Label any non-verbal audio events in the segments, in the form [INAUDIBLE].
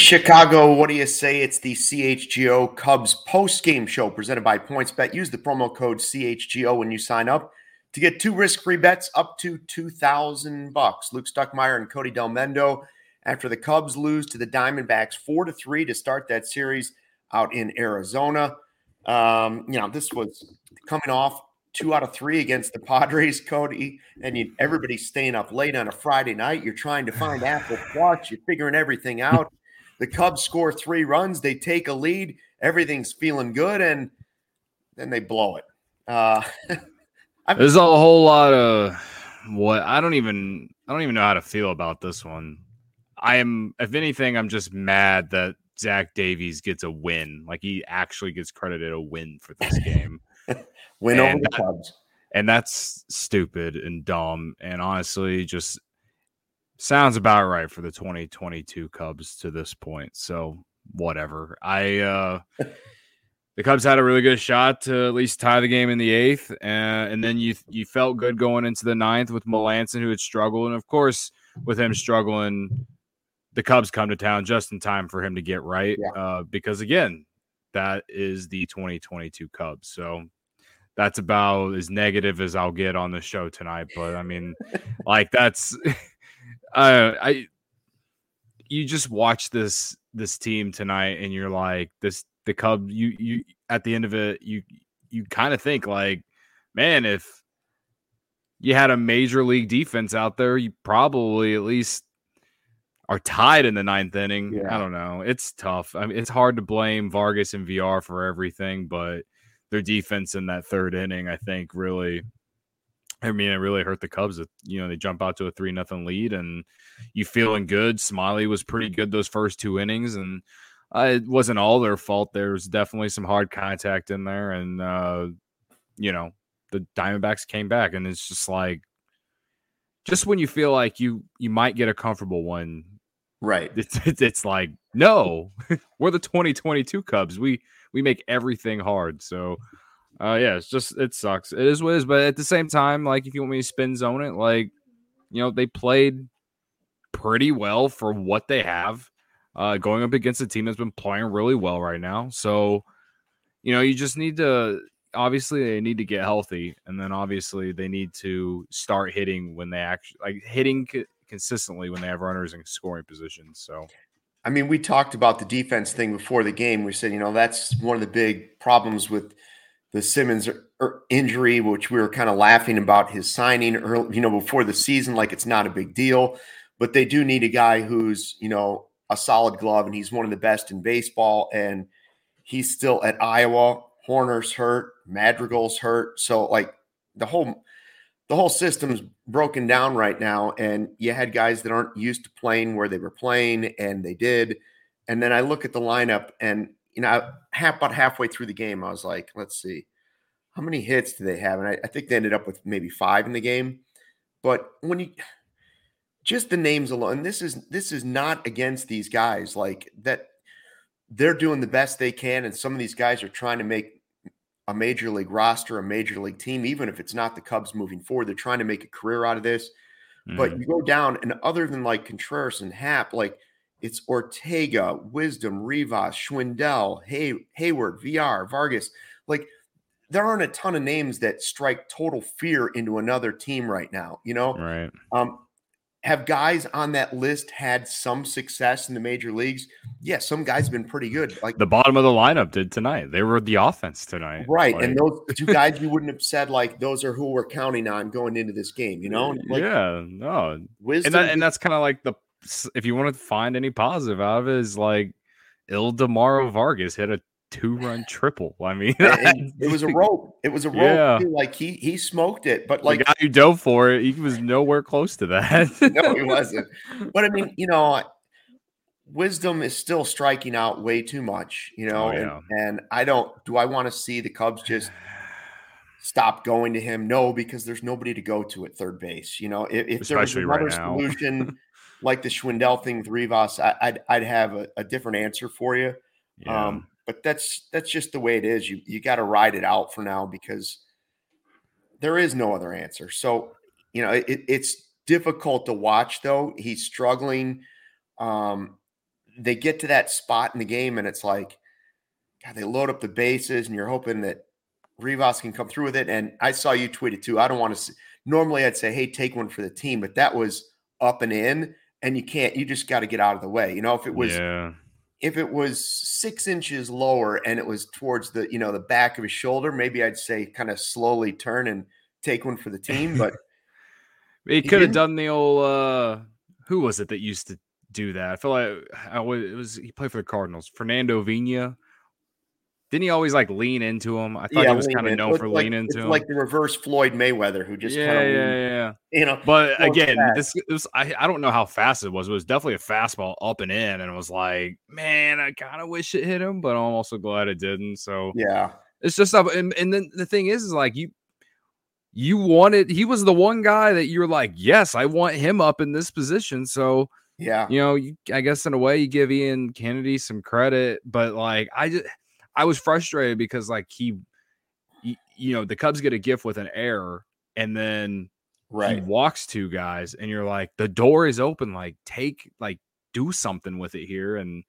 Chicago, what do you say? It's the CHGO Cubs post game show presented by PointsBet. Use the promo code CHGO when you sign up to get two risk free bets up to 2000 bucks. Luke Stuckmeyer and Cody Delmendo after the Cubs lose to the Diamondbacks 4 to 3 to start that series out in Arizona. Um, you know, this was coming off two out of three against the Padres, Cody, and you, everybody's staying up late on a Friday night. You're trying to find [SIGHS] Apple Watch. you're figuring everything out. The Cubs score three runs, they take a lead, everything's feeling good, and then they blow it. Uh, [LAUGHS] There's a whole lot of what I don't even I don't even know how to feel about this one. I am, if anything, I'm just mad that Zach Davies gets a win. Like he actually gets credited a win for this [LAUGHS] game. win and over the Cubs. And that's stupid and dumb. And honestly, just sounds about right for the 2022 Cubs to this point. So whatever. I uh the Cubs had a really good shot to at least tie the game in the eighth, uh, and then you you felt good going into the ninth with Melancon, who had struggled, and of course with him struggling, the Cubs come to town just in time for him to get right. Yeah. Uh, because again, that is the 2022 Cubs. So that's about as negative as I'll get on the show tonight. But I mean, like that's [LAUGHS] uh, I you just watch this this team tonight and you're like this the Cubs you you at the end of it you you kind of think like man if you had a major league defense out there you probably at least are tied in the ninth inning. Yeah. I don't know. It's tough. I mean, it's hard to blame Vargas and Villar for everything, but their defense in that third inning, I think, really. I mean, it really hurt the Cubs. You know, they jump out to a three nothing lead, and you feeling good. Smyly was pretty good those first two innings, and uh, it wasn't all their fault. There was definitely some hard contact in there, and uh, you know, the Diamondbacks came back, and it's just like, just when you feel like you you might get a comfortable one, Right. It's, it's, [LAUGHS] it's like, no, [LAUGHS] we're the 2022 Cubs. We we make everything hard. So uh yeah, it's just it sucks. It is what it is, but at the same time, like if you want me to spin zone it, like you know, they played pretty well for what they have. Uh going up against a team that's been playing really well right now. So, you know, you just need to obviously they need to get healthy and then obviously they need to start hitting when they actually like hitting consistently when they have runners in scoring positions. So, I mean, we talked about the defense thing before the game. We said, you know, that's one of the big problems with the Simmons er, er, injury, which we were kind of laughing about his signing early, you know, before the season, like it's not a big deal. But they do need a guy who's, you know, a solid glove, and he's one of the best in baseball. And he's still at Iowa. Horner's hurt, Madrigal's hurt. So, like, the whole the whole system's broken down right now. And you had guys that aren't used to playing where they were playing, and they did. And then I look at the lineup, and you know, half about halfway through the game, I was like, let's see, how many hits do they have? And I, I think they ended up with maybe five in the game. But when you just the names alone, this is this is not against these guys like that. They're doing the best they can, and some of these guys are trying to make a major league roster, a major league team, even if it's not the Cubs moving forward. They're trying to make a career out of this. Mm-hmm. But you go down, and other than like Contreras and Happ, like it's Ortega, Wisdom, Rivas, Schwindel, Hay- Heyward, Villar, Vargas. Like there aren't a ton of names that strike total fear into another team right now, you know? Right. Um, have guys on that list had some success in the major leagues? Yeah, some guys have been pretty good. Like the bottom of the lineup did tonight. They were the offense tonight. Right. Like, and those [LAUGHS] two guys you wouldn't have said like those are who we're counting on going into this game, you know? Like, yeah, no. Wisdom and, that, and that's kind of like the if you want to find any positive out of it is like Ildemaro Vargas hit a two run triple. I mean, [LAUGHS] it was a rope. It was a rope. Yeah. Like he he smoked it, but like the guy who dove for it, he was nowhere close to that. [LAUGHS] no, he wasn't. But I mean, you know, wisdom is still striking out way too much. You know, oh, yeah. and, and I don't. Do I want to see the Cubs just? [SIGHS] stop going to him no because there's nobody to go to at third base you know if, if there was another right solution [LAUGHS] like the Schwindel thing with Rivas, I, would I'd have a, a, different answer for you. Yeah. Um, but that's that's just the way it is. You you got to ride it out for now because there is no other answer. So you know it, it's difficult to watch though. He's struggling. Um, they get to that spot in the game and it's like, God, they load up the bases and you're hoping that Rivas can come through with it. And I saw you tweet it too. I don't want to. See, normally, I'd say, "Hey, take one for the team," but that was up and in, and you can't. You just got to get out of the way. You know, if it was, yeah. if it was six inches lower and it was towards the, you know, the back of his shoulder, maybe I'd say kind of slowly turn and take one for the team. [LAUGHS] But he could have done the old. uh Who was it that used to do that? I feel like I was, it was he played for the Cardinals. Fernando Vina didn't he always like lean into him? I thought yeah, he was kind of known for like, leaning into him. Like the reverse Floyd Mayweather, who just yeah, kind of yeah, yeah, you know. But [LAUGHS] again, fast. this was I, I don't know how fast it was. It was definitely a fastball up and in, and it was like, man, I kind of wish it hit him, but I'm also glad it didn't. So yeah, it's just up. And, and then the thing is, is like you you wanted he was the one guy that you were like, yes, I want him up in this position. So yeah, you know, you, I guess in a way you give Ian Kennedy some credit, but like I just I was frustrated because like he, he, you know, the Cubs get a gift with an error, and then right. he walks two guys, and you're like, the door is open. Like take like do something with it here, and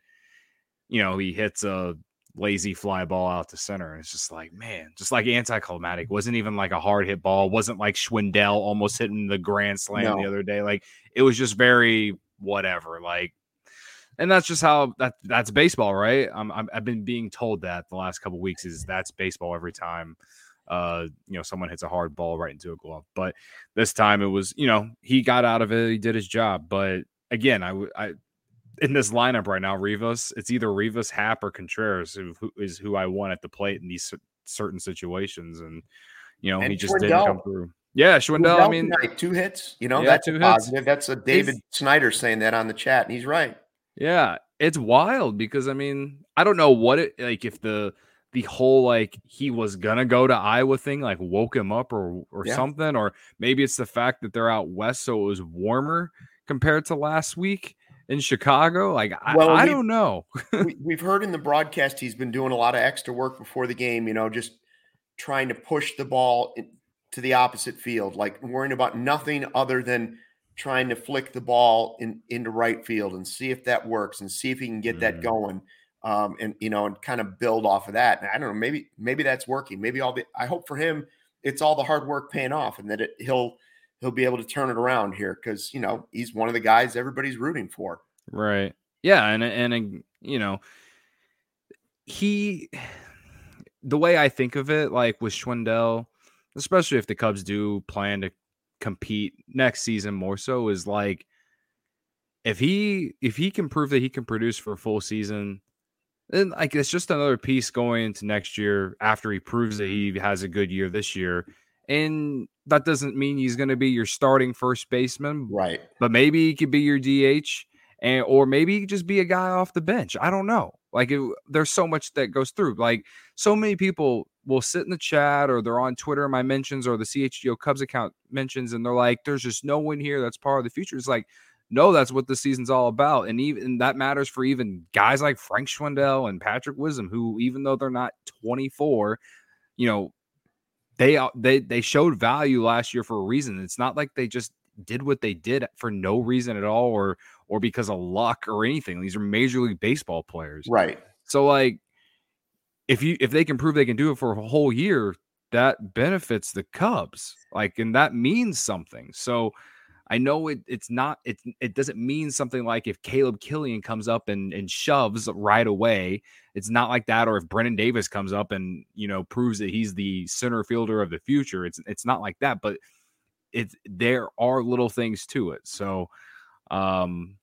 you know he hits a lazy fly ball out to center. And it's just like, man, just like anticlimactic. Wasn't even like a hard hit ball. Wasn't like Schwindel almost hitting the grand slam no. the other day. Like it was just very whatever. Like and that's just how that that's baseball, right? I'm, i have been being told that the last couple weeks is that's baseball every time. Uh, you know, someone hits a hard ball right into a glove, but this time it was, you know, he got out of it, he did his job. But again, I, I in this lineup right now, Rivas, it's either Rivas, Happ, or Contreras who, who is who I want at the plate in these certain situations, and you know, and he just didn't come through. Yeah, Schwindel. I mean, tonight, two hits. You know, yeah, that's a positive. Hits. That's a David it's, Snyder saying that on the chat, and he's right. Yeah, it's wild because I mean, I don't know what it like if the the whole like he was gonna go to Iowa thing like woke him up or or yeah. something, or maybe it's the fact that they're out west, so it was warmer compared to last week in Chicago. Like well, I, I don't know. we, [LAUGHS] have heard in the broadcast he's been doing a lot of extra work before the game. You know, just trying to push the ball to the opposite field, like worrying about nothing other than trying to flick the ball in into right field and see if that works and see if he can get mm. that going. Um, and you know, and kind of build off of that. And I don't know, maybe maybe that's working. Maybe all the I hope for him it's all the hard work paying off, and that it, he'll he'll be able to turn it around here because you know he's one of the guys everybody's rooting for. Right. Yeah, and and you know he the way I think of it, like with Schwindel, especially if the Cubs do plan to compete next season more so is like if he if he can prove that he can produce for a full season then like it's just another piece going into next year after he proves that he has a good year this year. And that doesn't mean he's going to be your starting first baseman right. but maybe he could be your dh and or maybe just be a guy off the bench. I don't know like it, there's so much that goes through like so many people will sit in the chat or they're on Twitter my mentions or the CHGO Cubs account mentions and they're like, there's just no one here that's part of the future. It's like, no, that's what the season's all about. And even that matters for even guys like Frank Schwindel and Patrick Wisdom, who even though they're not 24, you know, they they they showed value last year for a reason. It's not like they just did what they did for no reason at all or or because of luck or anything. These are major league baseball players. Right. So like if you if they can prove they can do it for a whole year, that benefits the Cubs. Like, and that means something. So I know it it's not it it doesn't mean something like if Caleb Killian comes up and and shoves right away. It's not like that, or if Brennen Davis comes up and you know proves that he's the center fielder of the future. It's it's not like that, but it's there are little things to it. So um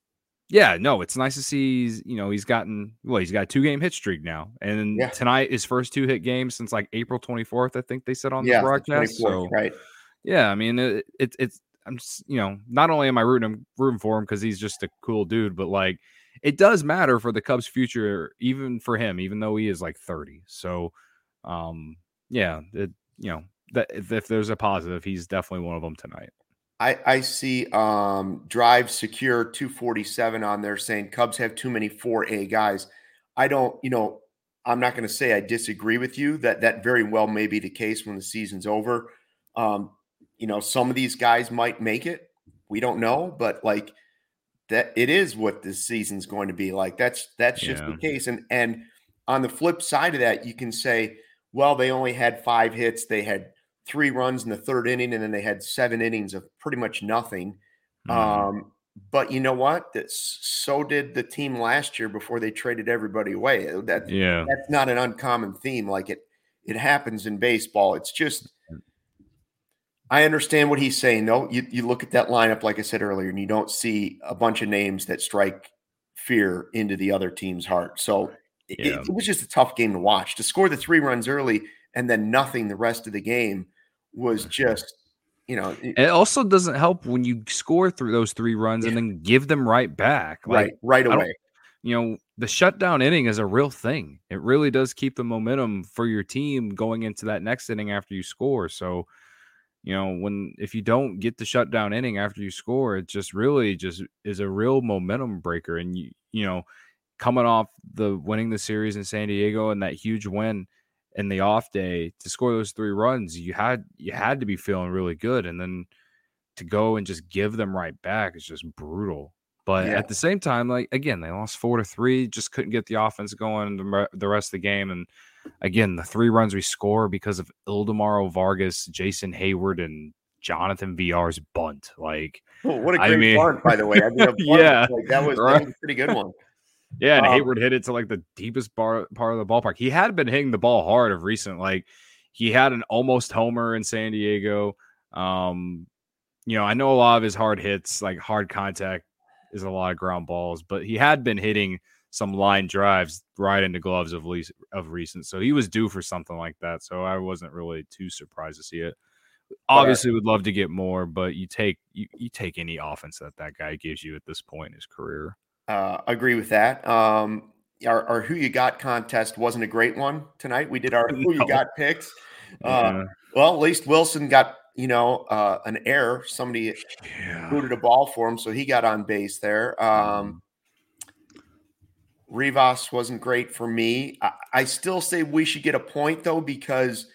yeah, no, it's nice to see. He's, you know, he's gotten well. He's got a two game hit streak now, and yeah. tonight his first two hit games since like April twenty fourth. I think they said on yeah, the broadcast. So right, yeah, I mean, it, it, it's I'm just you know, not only am I rooting I'm rooting for him because he's just a cool dude, but like it does matter for the Cubs' future, even for him, even though he is like thirty. So, um, yeah, it you know that if, if there's a positive, he's definitely one of them tonight. I, I see um, Drive Secure 247 on there saying Cubs have too many 4A guys. I don't, you know, I'm not going to say I disagree with you that that very well may be the case when the season's over. Um, you know, some of these guys might make it. We don't know, but like that it is what this season's going to be like. That's that's just yeah. the case. And and on the flip side of that, you can say, well, they only had five hits. They had three runs in the third inning, and then they had seven innings of pretty much nothing. Mm. Um, but you know what? That's, so did the team last year before they traded everybody away. That yeah, that's not an uncommon theme. Like it, it happens in baseball. It's just I understand what he's saying, though. You, you look at that lineup, like I said earlier, and you don't see a bunch of names that strike fear into the other team's heart. So yeah. it, it, was just a tough game to watch. To score the three runs early and then nothing the rest of the game was just, you know. It, it also doesn't help when you score through those three runs yeah. and then give them right back. Like, right, right away. You know, the shutdown inning is a real thing. It really does keep the momentum for your team going into that next inning after you score. So, you know, when if you don't get the shutdown inning after you score, it just really just is a real momentum breaker. And you, you know, coming off the winning the series in San Diego and that huge win in the off day to score those three runs, you had you had to be feeling really good. And then to go and just give them right back is just brutal. But yeah. at the same time, like again, they lost four to three, just couldn't get the offense going the rest of the game. And again, the three runs we score because of Ildemaro Vargas, Jason Heyward, and Jonathan Villar's bunt. Like, oh, what a great I mean, bunt, by the way. I mean, [LAUGHS] yeah, like, that, was, right? that was a pretty good one. Yeah, and um, Heyward hit it to like the deepest bar, part of the ballpark. He had been hitting the ball hard of recent. Like, he had an almost homer in San Diego. Um, you know, I know a lot of his hard hits, like hard contact, is a lot of ground balls, but he had been hitting some line drives right into gloves of least of recent. So he was due for something like that. So I wasn't really too surprised to see it. Obviously, would love to get more, but you take you, you take any offense that that guy gives you at this point in his career. Uh, agree with that. Um, our, our, who you got contest wasn't a great one tonight. We did our [LAUGHS] who you got picks. Uh, yeah. Well, at least Wilson got you know uh, an error. Somebody yeah. booted a ball for him, so he got on base there. Um, mm. Rivas wasn't great for me. I, I, still say we should get a point though because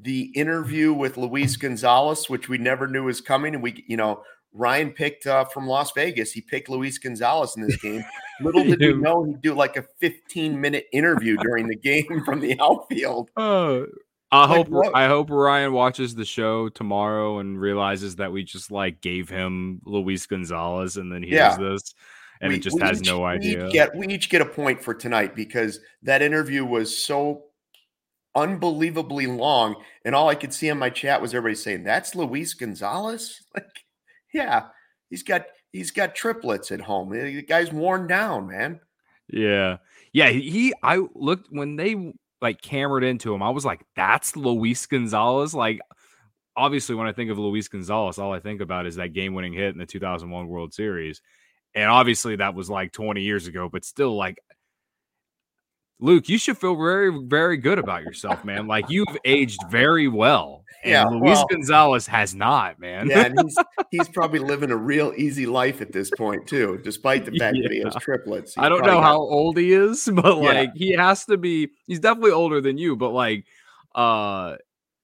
the interview with Luis Gonzalez, which we never knew was coming, and we, you know, Ryan picked uh, from Las Vegas. He picked Luis Gonzalez in this game. [LAUGHS] Little did we know he'd do like a 15 minute interview during the game from the outfield. [LAUGHS] Uh, I like, hope what? I hope Ryan watches the show tomorrow and realizes that we just like gave him Luis Gonzalez and then hears yeah. this and we, it just has each, no idea. We get, we each get a point for tonight because that interview was so unbelievably long, and all I could see in my chat was everybody saying, "That's Luis Gonzalez." [LAUGHS] Like, yeah, he's got he's got triplets at home. The guy's worn down, man. Yeah, yeah. He, I looked when they like cameraed into him. I was like, "That's Luis Gonzalez." Like, obviously, when I think of Luis Gonzalez, all I think about is that game-winning hit in the 2001 World Series. And obviously that was like 20 years ago, but still like Luke, you should feel very, very good about yourself, man. Like you've aged very well. And yeah, Luis well, Gonzalez has not, man. yeah, and he's [LAUGHS] he's probably living a real easy life at this point too, despite the [LAUGHS] fact yeah. that he has triplets. I don't know how old he is, [LAUGHS] but like yeah. he has to be. He's definitely older than you, but like, uh,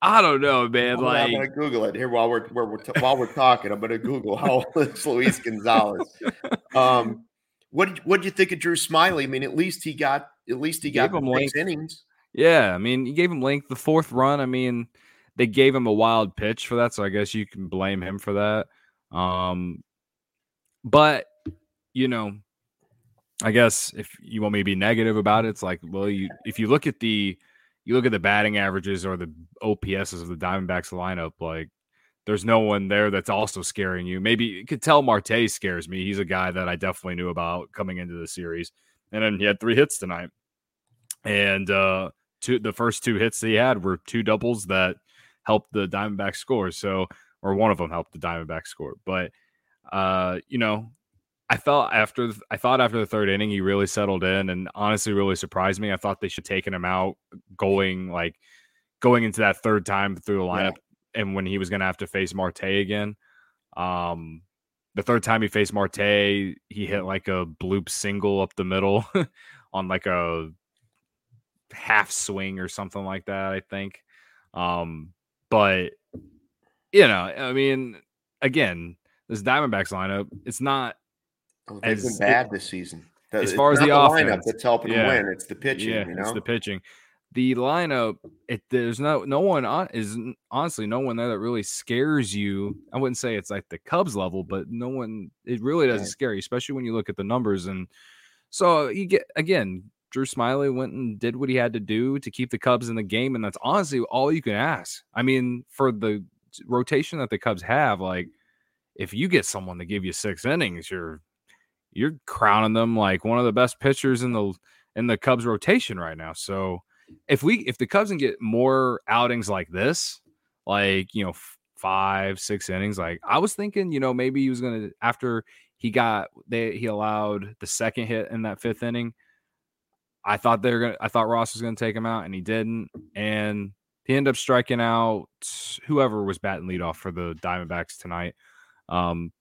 I don't know, man. like I'm gonna Google it here while we're, we're, we're t- while we're talking. I'm gonna Google how old is Luis Gonzalez. Um, what what do you think of Drew Smyly? I mean, at least he got at least he, he got him length. innings. Yeah, I mean, you gave him length. The fourth run, I mean, they gave him a wild pitch for that, so I guess you can blame him for that. Um, but you know, I guess if you want me to be negative about it, it's like, well, you if you look at the you look at the batting averages or the OPSs of the Diamondbacks lineup, like there's no one there that's also scaring you. Maybe you could tell Marte scares me. He's a guy that I definitely knew about coming into the series. And then he had three hits tonight. And uh two the first two hits he had were two doubles that helped the Diamondbacks score. So or one of them helped the Diamondbacks score. But uh, you know, I felt after I thought after the third inning he really settled in and honestly really surprised me. I thought they should taken him out going like going into that third time through the lineup yeah. and when he was going to have to face Marte again. Um the third time he faced Marte, he hit like a bloop single up the middle [LAUGHS] on like a half swing or something like that, I think. Um but you know, I mean again, this Diamondbacks lineup, it's not Oh, they've as been it- bad this season. The- as far as the lineup offense, that's helping yeah. them win. It's the pitching. yeah, you know, it's the pitching. The lineup, it there's no no one on is honestly no one there that really scares you. I wouldn't say it's like the Cubs level, but no one it really doesn't Right. scare you, especially when you look at the numbers. And so you get again, Drew Smyly went and did what he had to do to keep the Cubs in the game, and that's honestly all you can ask. I mean, for the rotation that the Cubs have, like if you get someone to give you six innings, you're you're crowning them like one of the best pitchers in the in the Cubs rotation right now. So if we if the Cubs can get more outings like this, like you know five six innings, like I was thinking, you know maybe he was gonna after he got they he allowed the second hit in that fifth inning. I thought they were gonna I thought Ross was gonna take him out and he didn't, and he ended up striking out whoever was batting leadoff for the Diamondbacks tonight. Um,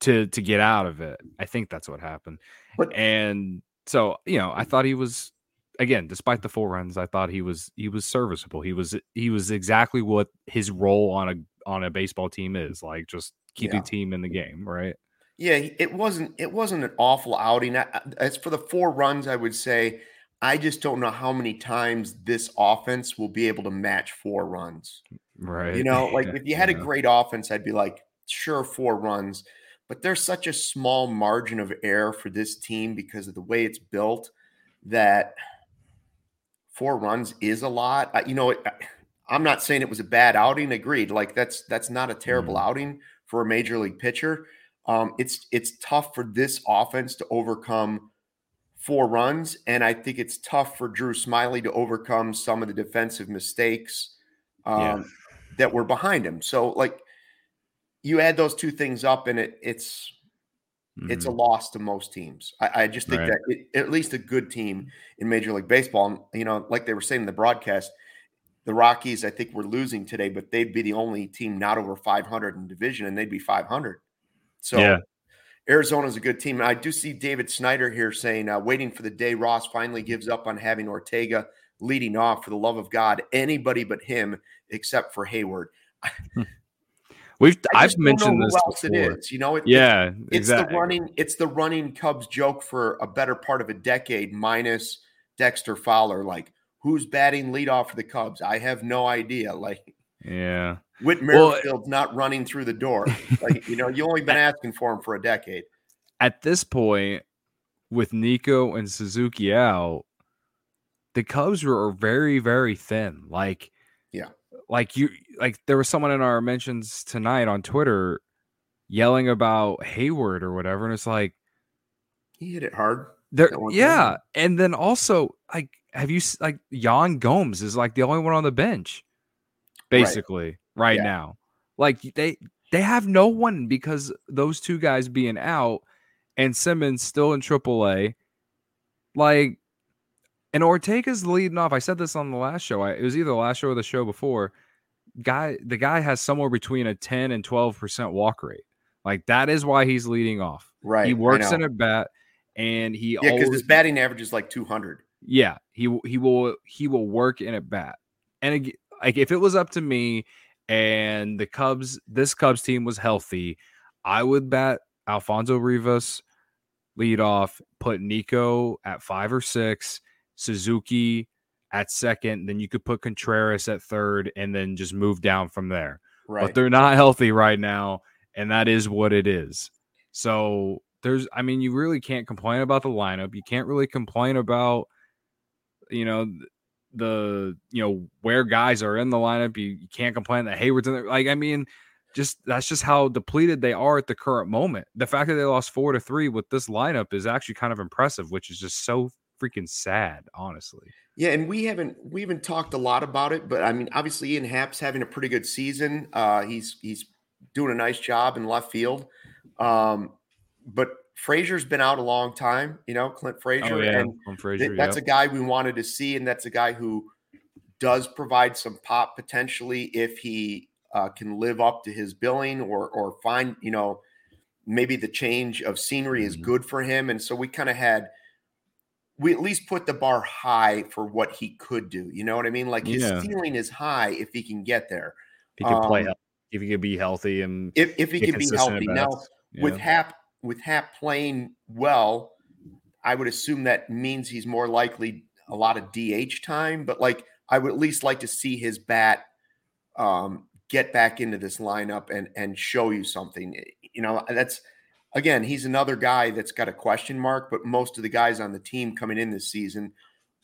to to get out of it. I think that's what happened. But- and so, you know, I thought he was again, despite the four runs, I thought he was he was serviceable. He was he was exactly what his role on a on a baseball team is, like just keep Yeah. the team in the game, right? Yeah, it wasn't it wasn't an awful outing. As for the four runs, I would say I just don't know how many times this offense will be able to match four runs. Right. You know, like [LAUGHS] if you had a great offense, I'd be like, sure, four runs. But there's such a small margin of error for this team because of the way it's built that four runs is a lot. I- You know, it- I'm not saying it was a bad outing. Agreed. Like that's that's not a terrible Mhm. outing for a major league pitcher. Um, it's it's tough for this offense to overcome four runs, and I think it's tough for Drew Smyly to overcome some of the defensive mistakes um, Yeah. that were behind him. So, like, you add those two things up, and it it's it's a Mhm. loss to most teams. I, I just think Right. that it, at least a good team in Major League Baseball, and, you know, like they were saying in the broadcast, the Rockies, I think, were losing today, but they'd be the only team not over 500 in division, and they'd be 500. So, Yeah. Arizona's a good team. And I do see David Snyder here saying, uh, waiting for the day Ross finally gives up on having Ortega leading off. For the love of God, anybody but him, except for Heyward. [LAUGHS] We've I I've mentioned this else it before. is. You know, it, Yeah, it's exactly. the running it's the running cubs joke for a better part of a decade minus dexter fowler like who's batting leadoff for the cubs i have no idea like Yeah. Whit Well- not running through the door like you know you've only been [LAUGHS] asking for him for a decade at this point, with Nico and Suzuki out, the Cubs were very, very thin. Like, Yeah. like you, like there was someone in our mentions tonight on Twitter yelling about Heyward or whatever, and it's like, he hit it hard there, time, yeah. yeah. And then also, like, have you like Yan Gomes is like the only one on the bench, basically right, Yeah. now. Like they they have no one because those two guys being out and Simmons still in AAA. Like, and Ortega's leading off. I said this on the last show. I, it was either the last show or the show before. Guy, the guy has somewhere between a ten and twelve percent walk rate. Like that is why he's leading off. right he works in a bat, and he yeah because his batting average is like 200 yeah, he he will he will work in a bat. And like if it was up to me and the Cubs this Cubs team was healthy, I would bat Alfonso Rivas lead off, put Nico at 5 or 6, Suzuki at second, then you could put Contreras at third and then just move down from there right but they're not healthy right now, and that is what it is. So there's, I mean, you really can't complain about the lineup. You can't really complain about, you know, the you know where guys are in the lineup. You, you can't complain that Heyward's in there. Like, I mean, just that's just how depleted they are at the current moment. The fact that they lost four to three with this lineup is actually kind of impressive, which is just so freaking sad, honestly. Yeah, and we haven't we haven't talked a lot about it, but I mean, obviously Ian Happ's having a pretty good season. Uh, he's he's doing a nice job in left field. Um, but Frazier's been out a long time, you know, Clint Frazier, Oh yeah, and from th- that's yep. a guy we wanted to see, and that's a guy who does provide some pop potentially if he uh, can live up to his billing or or find you know maybe the change of scenery is Mhm. good for him, and so we kind of had we at least put the bar high for what he could do. You know what I mean? Like his Yeah. ceiling is high if he can get there. If he could play, um, healthy, if he could be healthy and If if he can be healthy. Now bats. with Happ, with Happ playing well, I would assume that means he's more likely a lot of DH time. But like, I would at least like to see his bat um, get back into this lineup and and show you something. You know, that's again, he's another guy that's got a question mark. But most of the guys on the team coming in this season,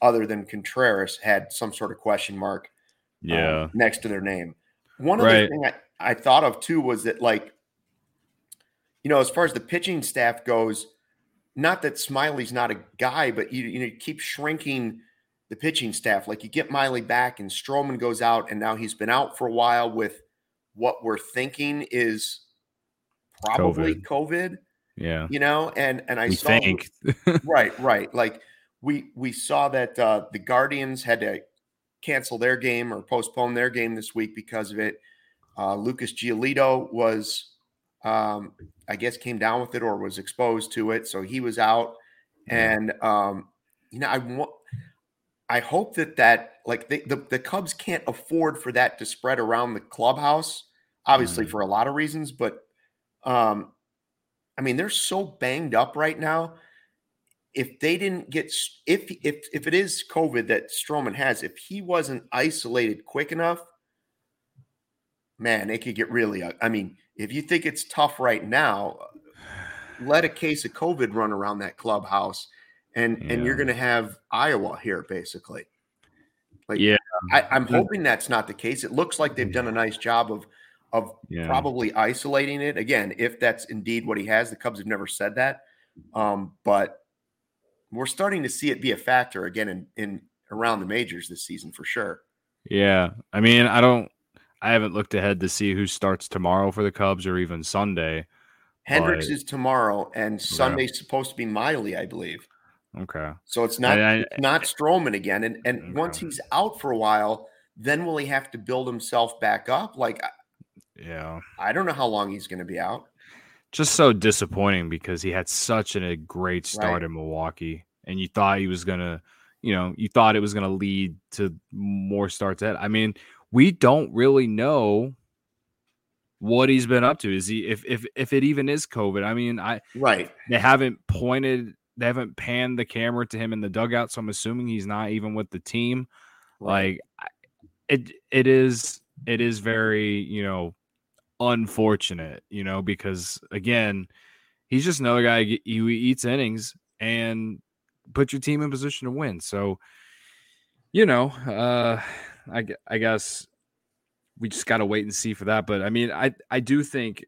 other than Contreras, had some sort of question mark. Um, yeah, um, next to their name. One other right. thing I, I thought of too was that like, you know, as far as the pitching staff goes, not that Smyly's not a guy, but you you know you keep shrinking the pitching staff. Like you get Miley back and Stroman goes out, and now he's been out for a while with what we're thinking is probably COVID. COVID yeah. You know, and and I we saw think. [LAUGHS] right, right. Like we we saw that uh the Guardians had to cancel their game or postpone their game this week because of it. Uh Lucas Giolito was um I guess came down with it or was exposed to it, so he was out. And um, you know, I want I hope that that like the, the, the Cubs can't afford for that to spread around the clubhouse, obviously mm-hmm. for a lot of reasons, but um, I mean they're so banged up right now. If they didn't get if if if it is COVID that Stroman has, if he wasn't isolated quick enough, man, it could get really. I mean, if you think it's tough right now, let a case of COVID run around that clubhouse and yeah. and you're going to have Iowa here basically. Like, yeah, I, am hoping that's not the case. It looks like they've done a nice job of of yeah. probably isolating it. Again, if that's indeed what he has, the Cubs have never said that, um, but we're starting to see it be a factor again in in around the majors this season for sure. Yeah, I mean, I don't. I haven't looked ahead to see who starts tomorrow for the Cubs or even Sunday. Hendricks but, is tomorrow, and Sunday's supposed to be Miley, I believe. Okay. So it's not I, I, not Stroman again, and and okay. once he's out for a while, then will he have to build himself back up? Like, yeah, I don't know how long he's going to be out. Just so disappointing because he had such an, a great start right. in Milwaukee, and you thought he was gonna, you know, you thought it was gonna lead to more starts. At I mean, we don't really know what he's been up to. Is he if if if it even is COVID? I mean, I right. They haven't pointed they haven't panned the camera to him in the dugout, so I'm assuming he's not even with the team. Right. Like it it is it is very, you know, unfortunate, you know, because again, he's just another guy who eats innings and put your team in position to win. So, you know, uh I I guess we just got to wait and see for that, but I mean, I I do think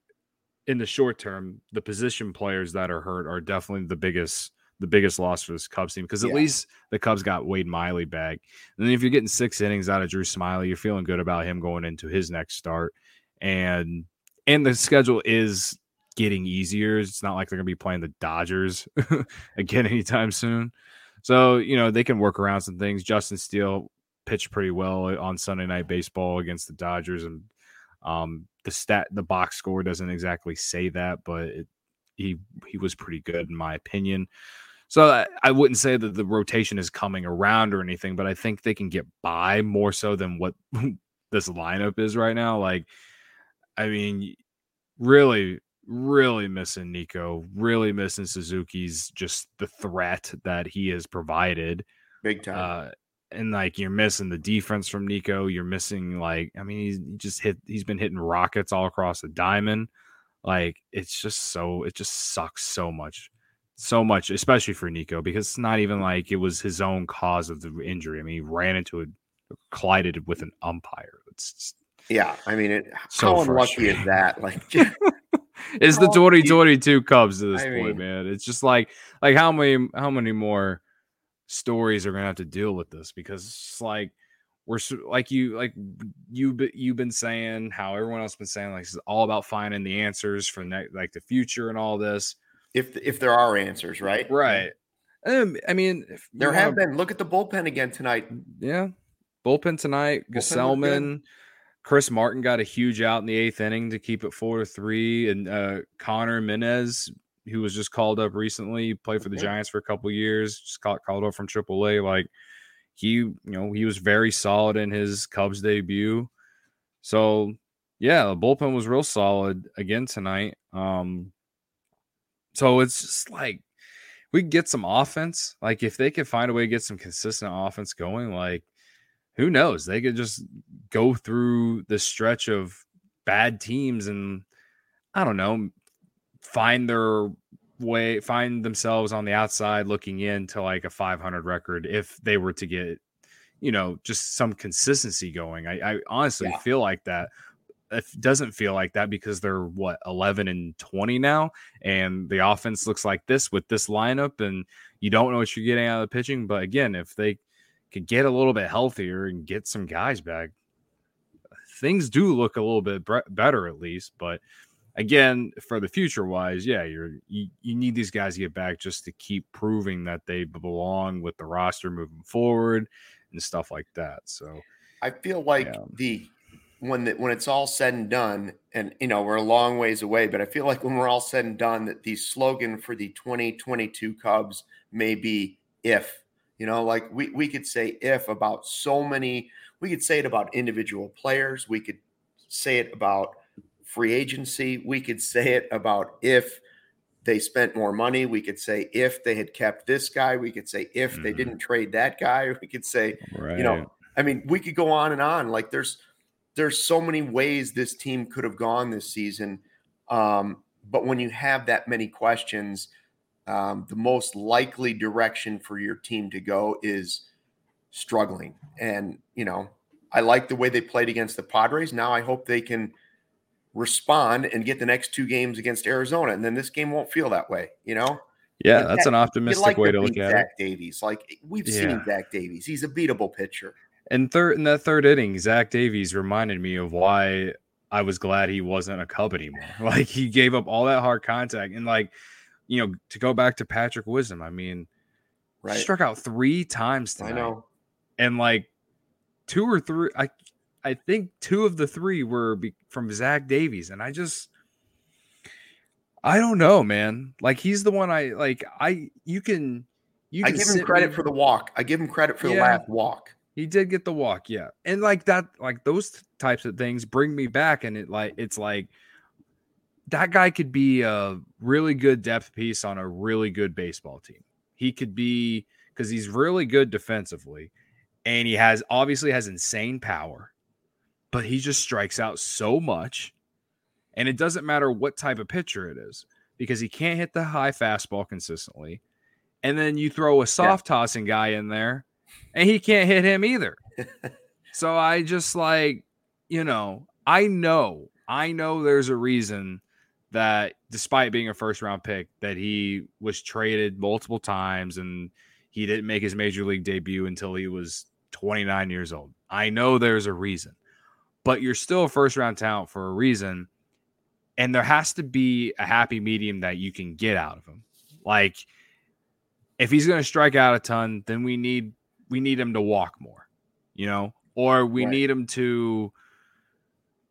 in the short term, the position players that are hurt are definitely the biggest the biggest loss for this Cubs team because at yeah. least the Cubs got Wade Miley back. And then if you're getting six innings out of Drew Smyly, you're feeling good about him going into his next start. And and the schedule is getting easier. It's not like they're gonna be playing the Dodgers [LAUGHS] again anytime soon. So, you know, they can work around some things. Justin Steele pitched pretty well on Sunday night baseball against the Dodgers and um the stat the box score doesn't exactly say that, but it, he he was pretty good in my opinion. So I, I wouldn't say that the rotation is coming around or anything, but I think they can get by more so than what [LAUGHS] this lineup is right now. Like, I mean, really, really missing Nico, really missing Suzuki's just the threat that he has provided. Big time. Uh, and like you're missing the defense from Nico. You're missing like I mean he's he just hit he's been hitting rockets all across the diamond. Like it's just so it just sucks so much so much, especially for Nico, because it's not even like it was his own cause of the injury. I mean, he ran into it, collided with an umpire. It's just, yeah. I mean, it, so how unlucky is that? Like, [LAUGHS] it's the 2022 Cubs to this I point, mean, man. It's just like, like how many, how many more stories are gonna have to deal with this? Because it's like we're like you, like you, you've been saying how everyone else been saying, like it's all about finding the answers for ne- like the future and all this if if there are answers, right? Right. Um, I mean, there have, have, been. Look at the bullpen again tonight. Yeah, bullpen tonight. Gsellman, Chris Martin got a huge out in the eighth inning to keep it four to three, and uh, Conner Menez, who was just called up recently, played for the Giants for a couple years, just got called up from AAA. Like he, you know, he was very solid in his Cubs debut. So yeah, the bullpen was real solid again tonight. Um, So it's just like we get some offense. Like if they could find a way to get some consistent offense going, like who knows? They could just go through the stretch of bad teams and I don't know, find their way, find themselves on the outside looking into like a 500 record if they were to get, you know, just some consistency going. I, I honestly yeah. feel like that. It doesn't feel like that because they're what 11 and 20 now, and the offense looks like this with this lineup, and you don't know what you're getting out of the pitching. But again, if they could get a little bit healthier and get some guys back, things do look a little bit better at least. But again, for the future wise, yeah, you're you, you need these guys to get back just to keep proving that they belong with the roster moving forward and stuff like that. So I feel like yeah. the when the, when it's all said and done, and you know we're a long ways away, but I feel like when we're all said and done, that the slogan for the 2022 Cubs may be "if." You know, like we we could say "if" about so many. We could say it about individual players. We could say it about free agency. We could say it about if they spent more money. We could say if they had kept this guy. We could say if mm-hmm. they didn't trade that guy. [LAUGHS] We could say, right. you know, I mean, we could go on and on. Like there's there's so many ways this team could have gone this season. Um, but when you have that many questions, um, the most likely direction for your team to go is struggling. And you know, I like the way they played against the Padres. Now I hope they can respond and get the next two games against Arizona, and then this game won't feel that way. You know. Yeah, that's that, an optimistic like way to look at Zach it. Davies, like we've yeah. seen Zach Davies, he's a beatable pitcher. And third in that third inning, Zach Davies reminded me of why I was glad he wasn't a Cub anymore. [LAUGHS] Like he gave up all that hard contact, and like you know, to go back to Patrick Wisdom, I mean, right. struck out three times tonight. I know, and like two or three, I I think two of the three were be- from Zach Davies, and I just I don't know, man. Like he's the one I like. I you can you. Can I give him credit me. for the walk. I give him credit for yeah, the last walk. He did get the walk, yeah, and like that, like those types of things bring me back, and it like it's like that guy could be a really good depth piece on a really good baseball team. He could be because he's really good defensively, and he has obviously has insane power but he just strikes out so much. And it doesn't matter what type of pitcher it is because he can't hit the high fastball consistently. And then you throw a soft yeah. tossing guy in there and he can't hit him either. [LAUGHS] so I just like, you know, I know, I know there's a reason that despite being a first round pick, that he was traded multiple times and he didn't make his major league debut until he was 29 years old. I know there's a reason but you're still a first round talent for a reason. And there has to be a happy medium that you can get out of him. Like if he's going to strike out a ton, then we need we need him to walk more, you know, or we right. need him to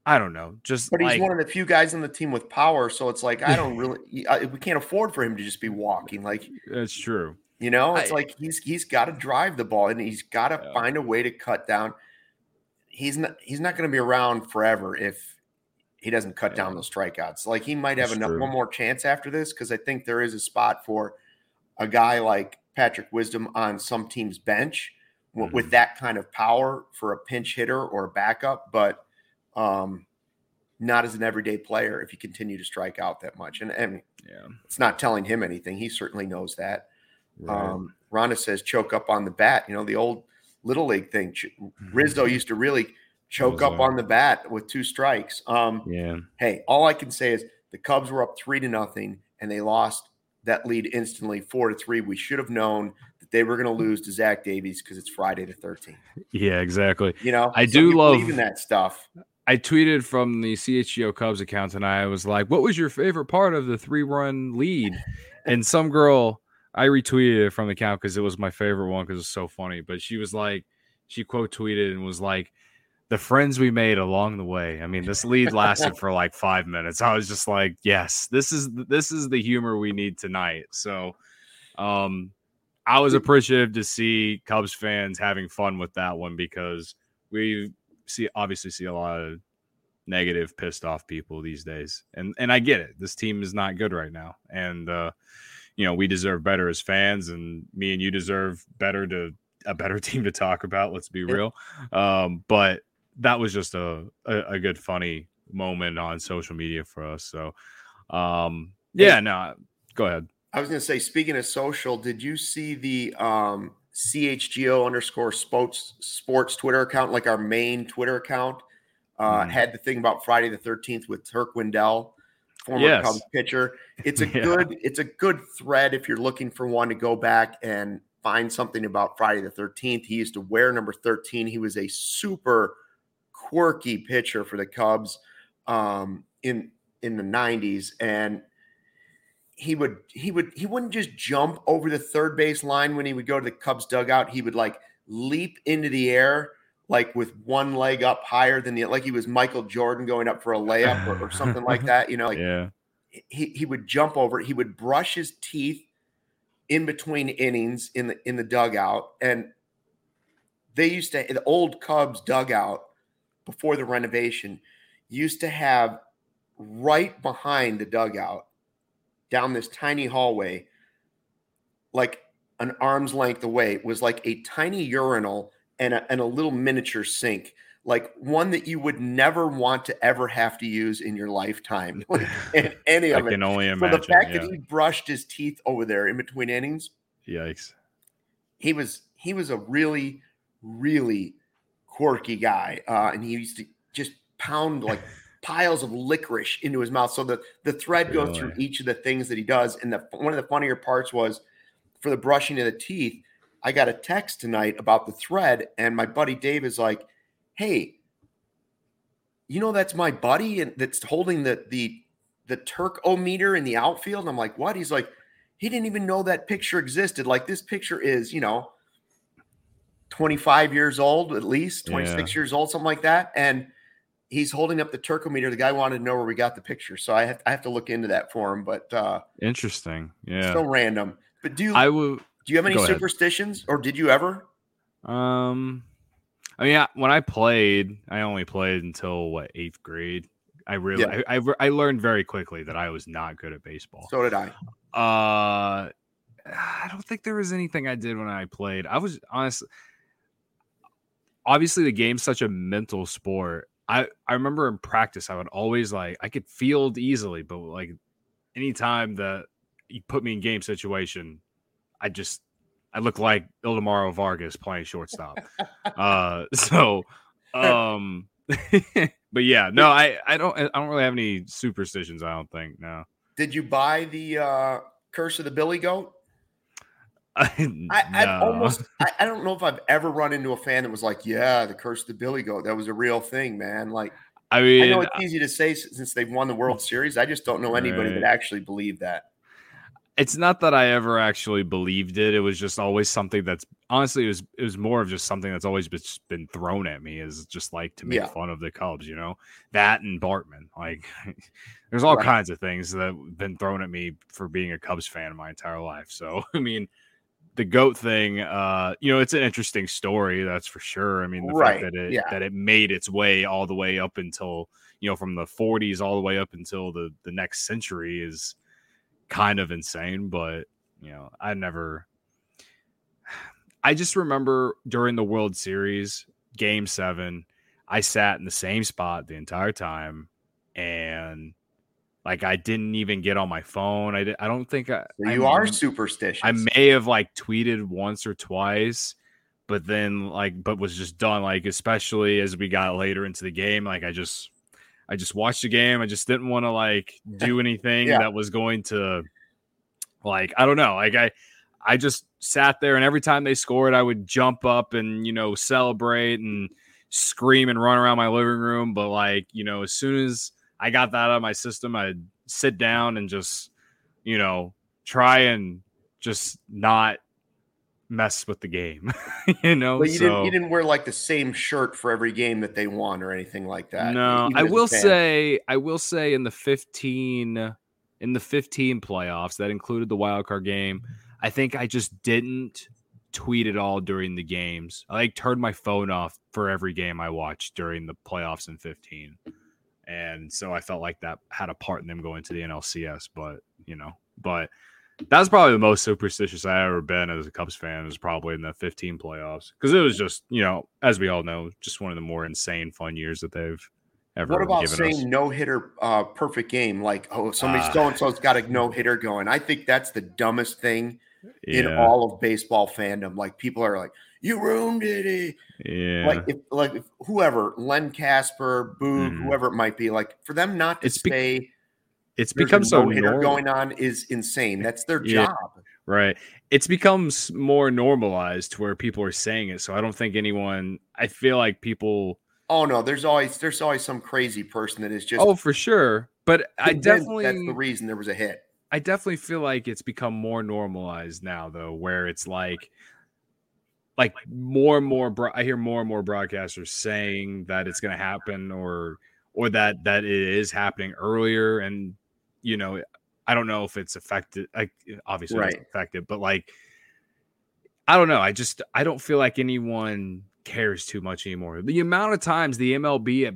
I don't know, just but he's like, one of the few guys on the team with power, so it's like I don't [LAUGHS] really we can't afford for him to just be walking. Like that's true. You know, it's I, like he's he's got to drive the ball and he's got to yeah. find a way to cut down he's not he's not going to be around forever if he doesn't cut down those strikeouts. Like he might have enough, one more chance after this because I think there is a spot for a guy like Patrick Wisdom on some team's bench mm-hmm. with that kind of power for a pinch hitter or a backup, but um, not as an everyday player if you continue to strike out that much. And, and yeah, it's not telling him anything. He certainly knows that. Right. Um, Rhonda says choke up on the bat. You know the old little league thing. Mm-hmm. Rizzo used to really choke up on the bat with two strikes. Um, yeah. Hey, all I can say is the Cubs were up three to nothing, and they lost that lead instantly, four to three. We should have known that they were going to lose to Zach Davies because it's Friday the 13th. Yeah, exactly. You know, I do love even that stuff. I tweeted from the CHGO Cubs account and I was like, "What was your favorite part of the three-run lead?" and some girl I retweeted it from the account because it was my favorite one because it's so funny. But she was like, she quote tweeted and was like, the friends we made along the way. I mean, this lead lasted for like five minutes. I was just like, yes, this is this is the humor we need tonight. So, um, I was appreciative to see Cubs fans having fun with that one because we see obviously see a lot of negative, pissed off people these days. And and I get it. This team is not good right now. And uh, you know, we deserve better as fans and me and you deserve better to a better [LAUGHS] team to talk about, let's be real. Um, but that was just a, a, a good funny moment on social media for us. So um yeah, no, go ahead. I was going to say, speaking of social, did you see the um, CHGO underscore sports sports Twitter account, like our main Twitter account, uh, mm. had the thing about Friday the Thirteenth with Turk Wendell, former yes. Cubs pitcher. It's a [LAUGHS] yeah. good it's a good thread if you're looking for one to go back and find something about Friday the Thirteenth. He used to wear number thirteen. He was a super quirky pitcher for the Cubs um, in in the '90s, and he would he would he wouldn't just jump over the third base line when he would go to the Cubs dugout. He would like leap into the air like with one leg up higher than the like he was Michael Jordan going up for a layup or, or something like that. You know, like yeah. he he would jump over. He would brush his teeth in between innings in the in the dugout, and they used to the old Cubs dugout before the renovation used to have right behind the dugout down this tiny hallway, like an arm's length away, was like a tiny urinal and a, and a little miniature sink, like one that you would never want to ever have to use in your lifetime. [LAUGHS] Like, [LAUGHS] any of I can it. only imagine. For the fact yeah. that he brushed his teeth over there in between innings. Yikes. He was he was a really, really quirky guy. Uh, and he used to just pound like [LAUGHS] piles of licorice into his mouth. So the, the thread really? goes through each of the things that he does. And the one of the funnier parts was for the brushing of the teeth. I got a text tonight about the thread, and my buddy Dave is like, "Hey, you know that's my buddy and that's holding the the the Turk-o-meter in the outfield." And I'm like, "What?" He's like, "He didn't even know that picture existed. Like this picture is, you know, 25 years old at least, 26 yeah. years old, something like that." And he's holding up the Turk-o-meter. The guy wanted to know where we got the picture, so I have, I have to look into that for him. But uh, interesting, yeah, so random. But do you, I will? Do you have any superstitions, or did you ever? Um, I mean, when I played, I only played until what eighth grade. I really, yeah. I, I, I learned very quickly that I was not good at baseball. So did I. Uh, I don't think there was anything I did when I played. I was honestly, obviously, the game's such a mental sport. I I remember in practice, I would always like I could field easily, but like anytime that you put me in game situation, I just I look like Ildemaro Vargas playing shortstop. uh, [LAUGHS] so, um, [LAUGHS] but yeah, no, I I don't I don't really have any superstitions. I don't think no. Did you buy the uh, Curse of the Billy Goat? [LAUGHS] I, no. I almost I, I, don't know if I've ever run into a fan that was like, "Yeah, the curse of the Billy Goat, that was a real thing, man." Like, I mean, I know it's easy to say since they've won the World Series. I just don't know anybody right. that actually believed that. It's not that I ever actually believed it. It was just always something that's honestly it was it was more of just something that's always been thrown at me is just like to make yeah. fun of the Cubs, you know, that and Bartman. Like, [LAUGHS] there's all right. kinds of things that have been thrown at me for being a Cubs fan my entire life. So [LAUGHS] I mean the goat thing, uh, you know, it's an interesting story, that's for sure. I mean, the right. fact that it yeah. that it made its way all the way up until you know from the 40s all the way up until the the next century is kind of insane. But you know, I never. I just remember during the World Series, Game Seven, I sat in the same spot the entire time, and like I didn't even get on my phone. I, did, I don't think I, so you I, are superstitious. I may have like tweeted once or twice, but then like but was just done. Like especially as we got later into the game, like I just I just watched the game. I just didn't want to like [LAUGHS] do anything yeah. that was going to like I don't know. Like I I just sat there and every time they scored, I would jump up and you know celebrate and scream and run around my living room. But like you know, as soon as I got that out of my system. I'd sit down and just, you know, try and just not mess with the game. [LAUGHS] you know, but you so, didn't you didn't wear like the same shirt for every game that they won or anything like that. No, I will say I will say in the 15 in the 15 playoffs that included the wild card game, I think I just didn't tweet at all during the games. I like turned my phone off for every game I watched during the playoffs in 15. and so I felt like that had a part in them going to the NLCS. But you know, but that's probably the most superstitious I ever been as a Cubs fan. Is probably in the 15 playoffs because it was just you know, as we all know, just one of the more insane fun years that they've ever. What about saying no hitter uh, perfect game? Like, oh, somebody Ah. so and so's got a no hitter going. I think that's the dumbest thing in all of baseball fandom. Like, people are like, "You ruined it." eh." yeah. Like, if like if whoever, Len Kasper, Boog, Mhm. whoever it might be, like for them not to It's be- say it's there's become so normal. going on is insane. That's their Yeah. job. Right. It's become s- more normalized to where people are saying it. So I don't think anyone, I feel like people, Oh no, there's always there's always some crazy person that is just. oh, for sure. But I definitely, that's the reason there was a hit. I definitely feel like it's become more normalized now, though, where it's like, like more and more, bro- I hear more and more broadcasters saying that it's going to happen or, or that, that it is happening earlier. And, you know, I don't know if it's affected, like, obviously it's Right. affected, but like, I don't know. I just I don't feel like anyone cares too much anymore. The amount of times the MLB at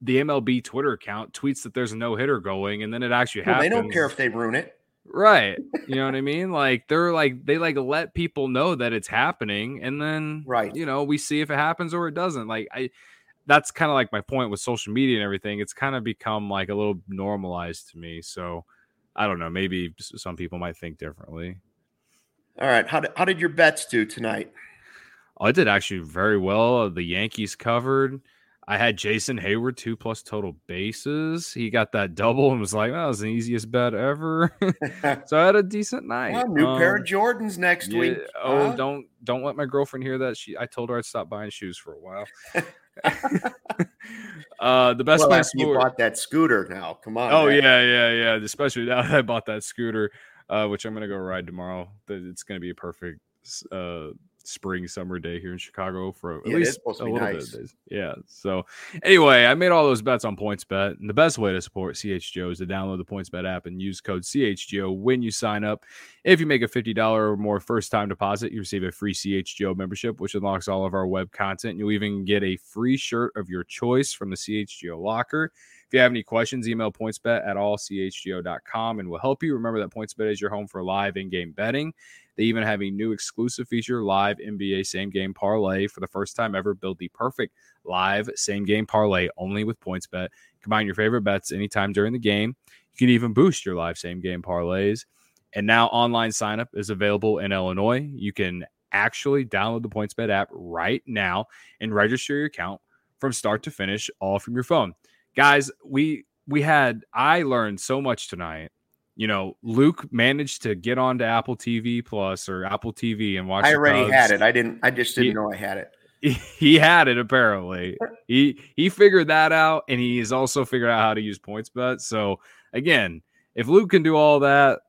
the MLB Twitter account tweets that there's a no hitter going, and then it actually Well, they don't care if they ruin it. right? You know what I mean? Like they're like they like let people know that it's happening, and then Right. you know we see if it happens or it doesn't. Like I. That's kind of like my point with social media and everything. It's kind of become like a little normalized to me. So I don't know. Maybe some people might think differently. All right, how did, how did your bets do tonight? Oh, I did actually very well. The Yankees covered. I had Jason Heyward two plus total bases. He got that double and was like, "That was the easiest bet ever." [LAUGHS] so I had a decent night. Well, new pair Um, of Jordans next yeah, week. Oh, huh? don't don't let my girlfriend hear that. She I told her I'd stop buying shoes for a while. [LAUGHS] [LAUGHS] uh the best well, after you bought that scooter now. Come on. Oh man. yeah, yeah, yeah. Especially now that I bought that scooter, uh, which I'm gonna go ride tomorrow. It's gonna be a perfect uh, spring summer day here in Chicago for at Yeah, least a little nice. bit. Yeah. So anyway, I made all those bets on PointsBet, and the best way to support CHGO is to download the PointsBet app and use code CHGO when you sign up. If you make a fifty dollar or more first time deposit, you receive a free CHGO membership, which unlocks all of our web content. You'll even get a free shirt of your choice from the CHGO locker. If you have any questions, email pointsbet at allchgo.com and we'll help you. Remember that PointsBet is your home for live in game betting. They even have a new exclusive feature, live NBA same game parlay. For the first time ever, build the perfect live same game parlay only with PointsBet. Combine your favorite bets anytime during the game. You can even boost your live same game parlays. And now online sign up is available in Illinois. You can actually download the PointsBet app right now and register your account from start to finish, all from your phone guys we we had i learned so much tonight you know luke managed to get onto apple tv plus or apple tv and watch I already had it. I didn't. I just didn't He- know I had it. [LAUGHS] he had it apparently he he figured that out and he has also figured out how to use points bet so again if luke can do all that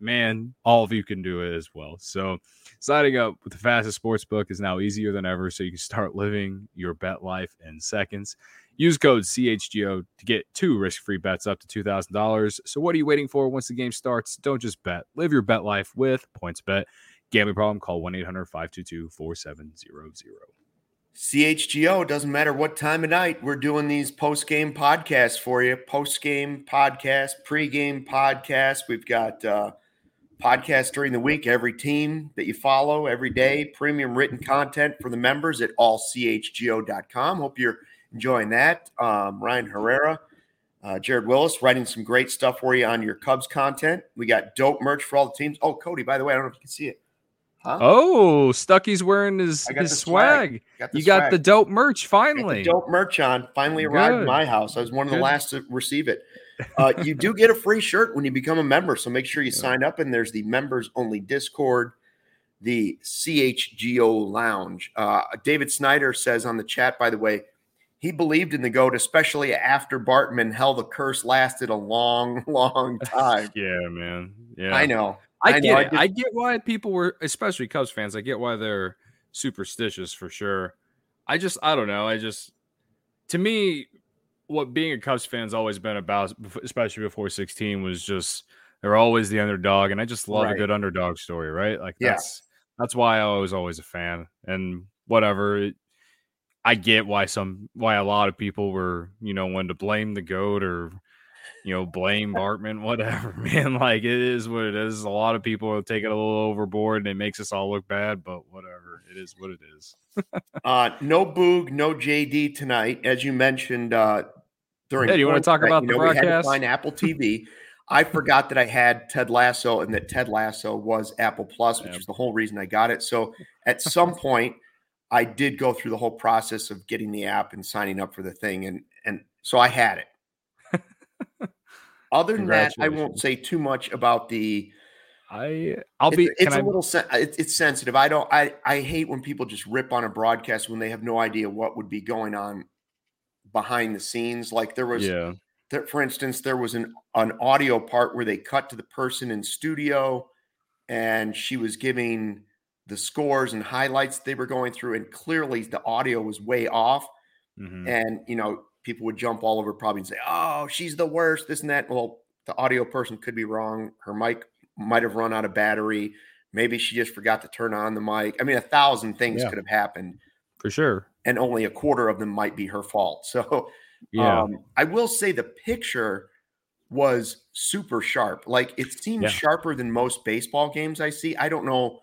man all of you can do it as well so signing up with the fastest sports book is now easier than ever so you can start living your bet life in seconds use code chgo to get two risk-free bets up to $2000 so what are you waiting for once the game starts don't just bet live your bet life with points bet gambling problem call 1-800-522-4700 CHGO doesn't matter what time of night. We're doing these post game podcasts for you. Post game podcast, pre game podcast. We've got uh, podcasts during the week. Every team that you follow every day. Premium written content for the members at allchgo.com. Hope you're enjoying that. Um, Ryan Herrera, uh, Jared Willis writing some great stuff for you on your Cubs content. We got dope merch for all the teams. Oh, Cody, by the way, I don't know if you can see it. Huh? Oh, Stucky's wearing his, got his swag. swag. You got the dope merch Got the finally. dope merch on. Finally arrived Good. at my house. I was one of the Good. last to receive it. [LAUGHS] Uh, you do get a free shirt when you become a member, so make sure you Yeah. sign up. And there's the members only Discord, the CHGO Lounge. Uh, David Snyder says on the chat, by the way, he believed in the goat, especially after Bartman. Hell, the curse lasted a long, [LAUGHS] long [LAUGHS] time. Yeah, man. Yeah. I know. I, I know, get I. I get why people were, especially Cubs fans. I get why they're superstitious for sure. I just, I don't know. I just, to me, what being a Cubs fan's always been about, especially before 16, was just they're always the underdog, and I just love Right. a good underdog story, right? Like Yeah. that's that's why I was always a fan. And whatever, it, I get why some why a lot of people were you know when to blame the goat or you know blame [LAUGHS] Bartman whatever [LAUGHS] man like it is what it is. A lot of people are taking a little overboard and it makes us all look bad, but whatever it is what it is. uh, no Boog, no JD tonight, as you mentioned uh, during. Do you want to talk about the know, broadcast? find Apple [LAUGHS] TV. I forgot that I had Ted Lasso and that Ted Lasso was Apple Plus, which yeah. is the whole reason I got it. So at some point, I did go through the whole process of getting the app and signing up for the thing, and and so I had it. Other than that, I won't say too much about the. I I'll be. It's, it's a I, little. It's, it's sensitive. I don't. I I hate when people just rip on a broadcast when they have no idea what would be going on behind the scenes. Like there was. Yeah. There, for instance, there was an an audio part where they cut to the person in studio, and she was giving the scores and highlights they were going through, and clearly the audio was way off. Mm-hmm. And you know, people would jump all over probably and say, "Oh, she's the worst," this and that. Well, the audio person could be wrong. Her mic might have run out of battery. Maybe she just forgot to turn on the mic. I mean, a thousand things yeah. could have happened for sure, and only a quarter of them might be her fault. [LAUGHS] So, yeah, um, I will say the picture was super sharp. Like it seemed yeah. sharper than most baseball games I see. I don't know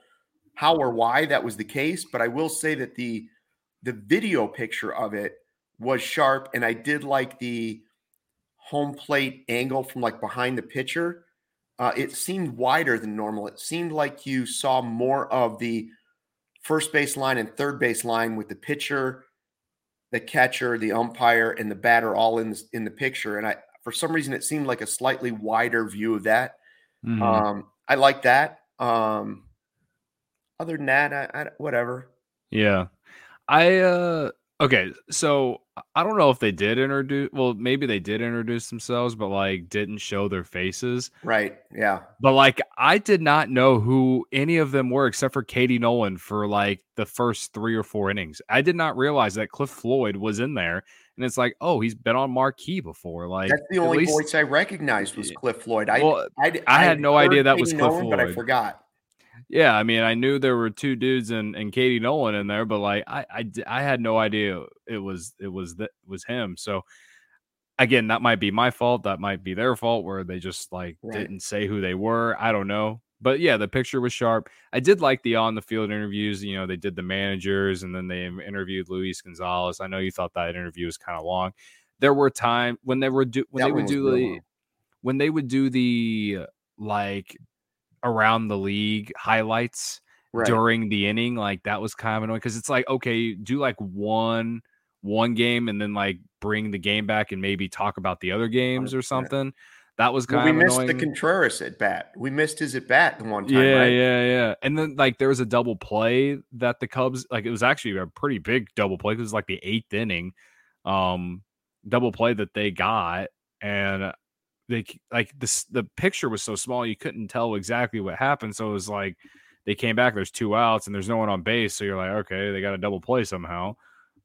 how or why that was the case, but I will say that the the video picture of it was sharp, and I did like the home plate angle from like behind the pitcher. Uh, it seemed wider than normal. It seemed like you saw more of the first base line and third base line with the pitcher, the catcher, the umpire, and the batter all in the, in the picture. And I, for some reason, it seemed like a slightly wider view of that. Mm-hmm. Um, I like that. Um, other than that, I, I whatever. Yeah, I uh okay. So I don't know if they did introduce. Well, maybe they did introduce themselves, but like didn't show their faces. Right. Yeah. But like I did not know who any of them were except for Katie Nolan for like the first three or four innings. I did not realize that Cliff Floyd was in there. And it's like, oh, he's been on marquee before. Like that's the only least, voice I recognized was Cliff Floyd. I well, I, I, I, had no idea that Katie was Cliff Nolan, Floyd, but I forgot. Yeah, I mean, I knew there were two dudes and, and Katie Nolan in there, but like I, I I had no idea it was it was that was him. So again, that might be my fault. That might be their fault where they just like right. didn't say who they were. I don't know. But yeah, the picture was sharp. I did like the on the field interviews. You know, they did the managers and then they interviewed Luis Gonzalez. I know you thought that interview was kind of long. There were time when they were do when that they would do the when they would do the like around the league highlights right. during the inning. Like that was kind of annoying because it's like, okay, do like one one game and then like bring the game back and maybe talk about the other games or something. That was kind well, we of missed annoying. the Contreras at bat. We missed his at bat the one time. Yeah, right? yeah, yeah. And then like there was a double play that the Cubs like it was actually a pretty big double play because it was like the eighth inning, um, double play that they got, and they like this the picture was so small you couldn't tell exactly what happened. So it was like they came back, there's two outs and there's no one on base. So you're like, okay, they got a double play somehow.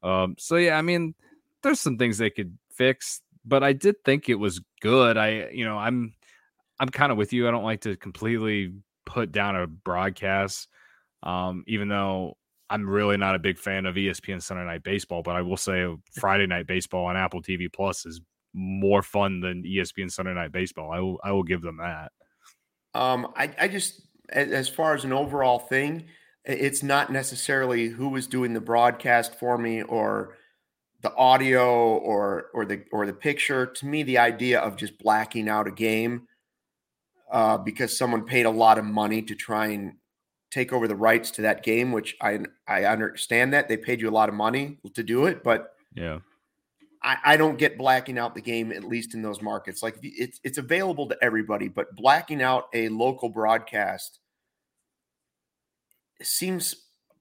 Um, so yeah, I mean, there's some things they could fix, but I did think it was good. I you know, I'm I'm kind of with you. I don't like to completely put down a broadcast. Um, even though I'm really not a big fan of ESPN Sunday Night Baseball, but I will say Friday Night Baseball on Apple TV Plus is more fun than ESPN Sunday Night Baseball. I will I will give them that. Um, I, I just as far as an overall thing, it's not necessarily who was doing the broadcast for me or the audio or or the or the picture. To me, the idea of just blacking out a game uh, because someone paid a lot of money to try and take over the rights to that game, which I I understand that they paid you a lot of money to do it, but yeah, I, I, don't get blacking out the game at least in those markets. Like it's it's available to everybody, but blacking out a local broadcast seems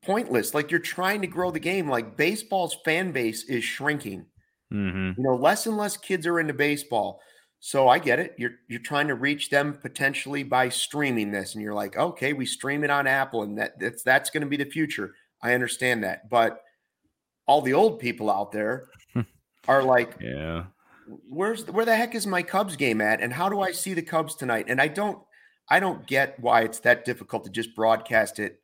pointless. Like you're trying to grow the game. Like baseball's fan base is shrinking. Mm-hmm. You know, less and less kids are into baseball. So I get it. You're you're trying to reach them potentially by streaming this, and you're like, okay, we stream it on Apple, and that that's that's going to be the future. I understand that, but all the old people out there [LAUGHS] are like, yeah, where's where the heck is my Cubs game at, and how do I see the Cubs tonight? And I don't, I don't get why it's that difficult to just broadcast it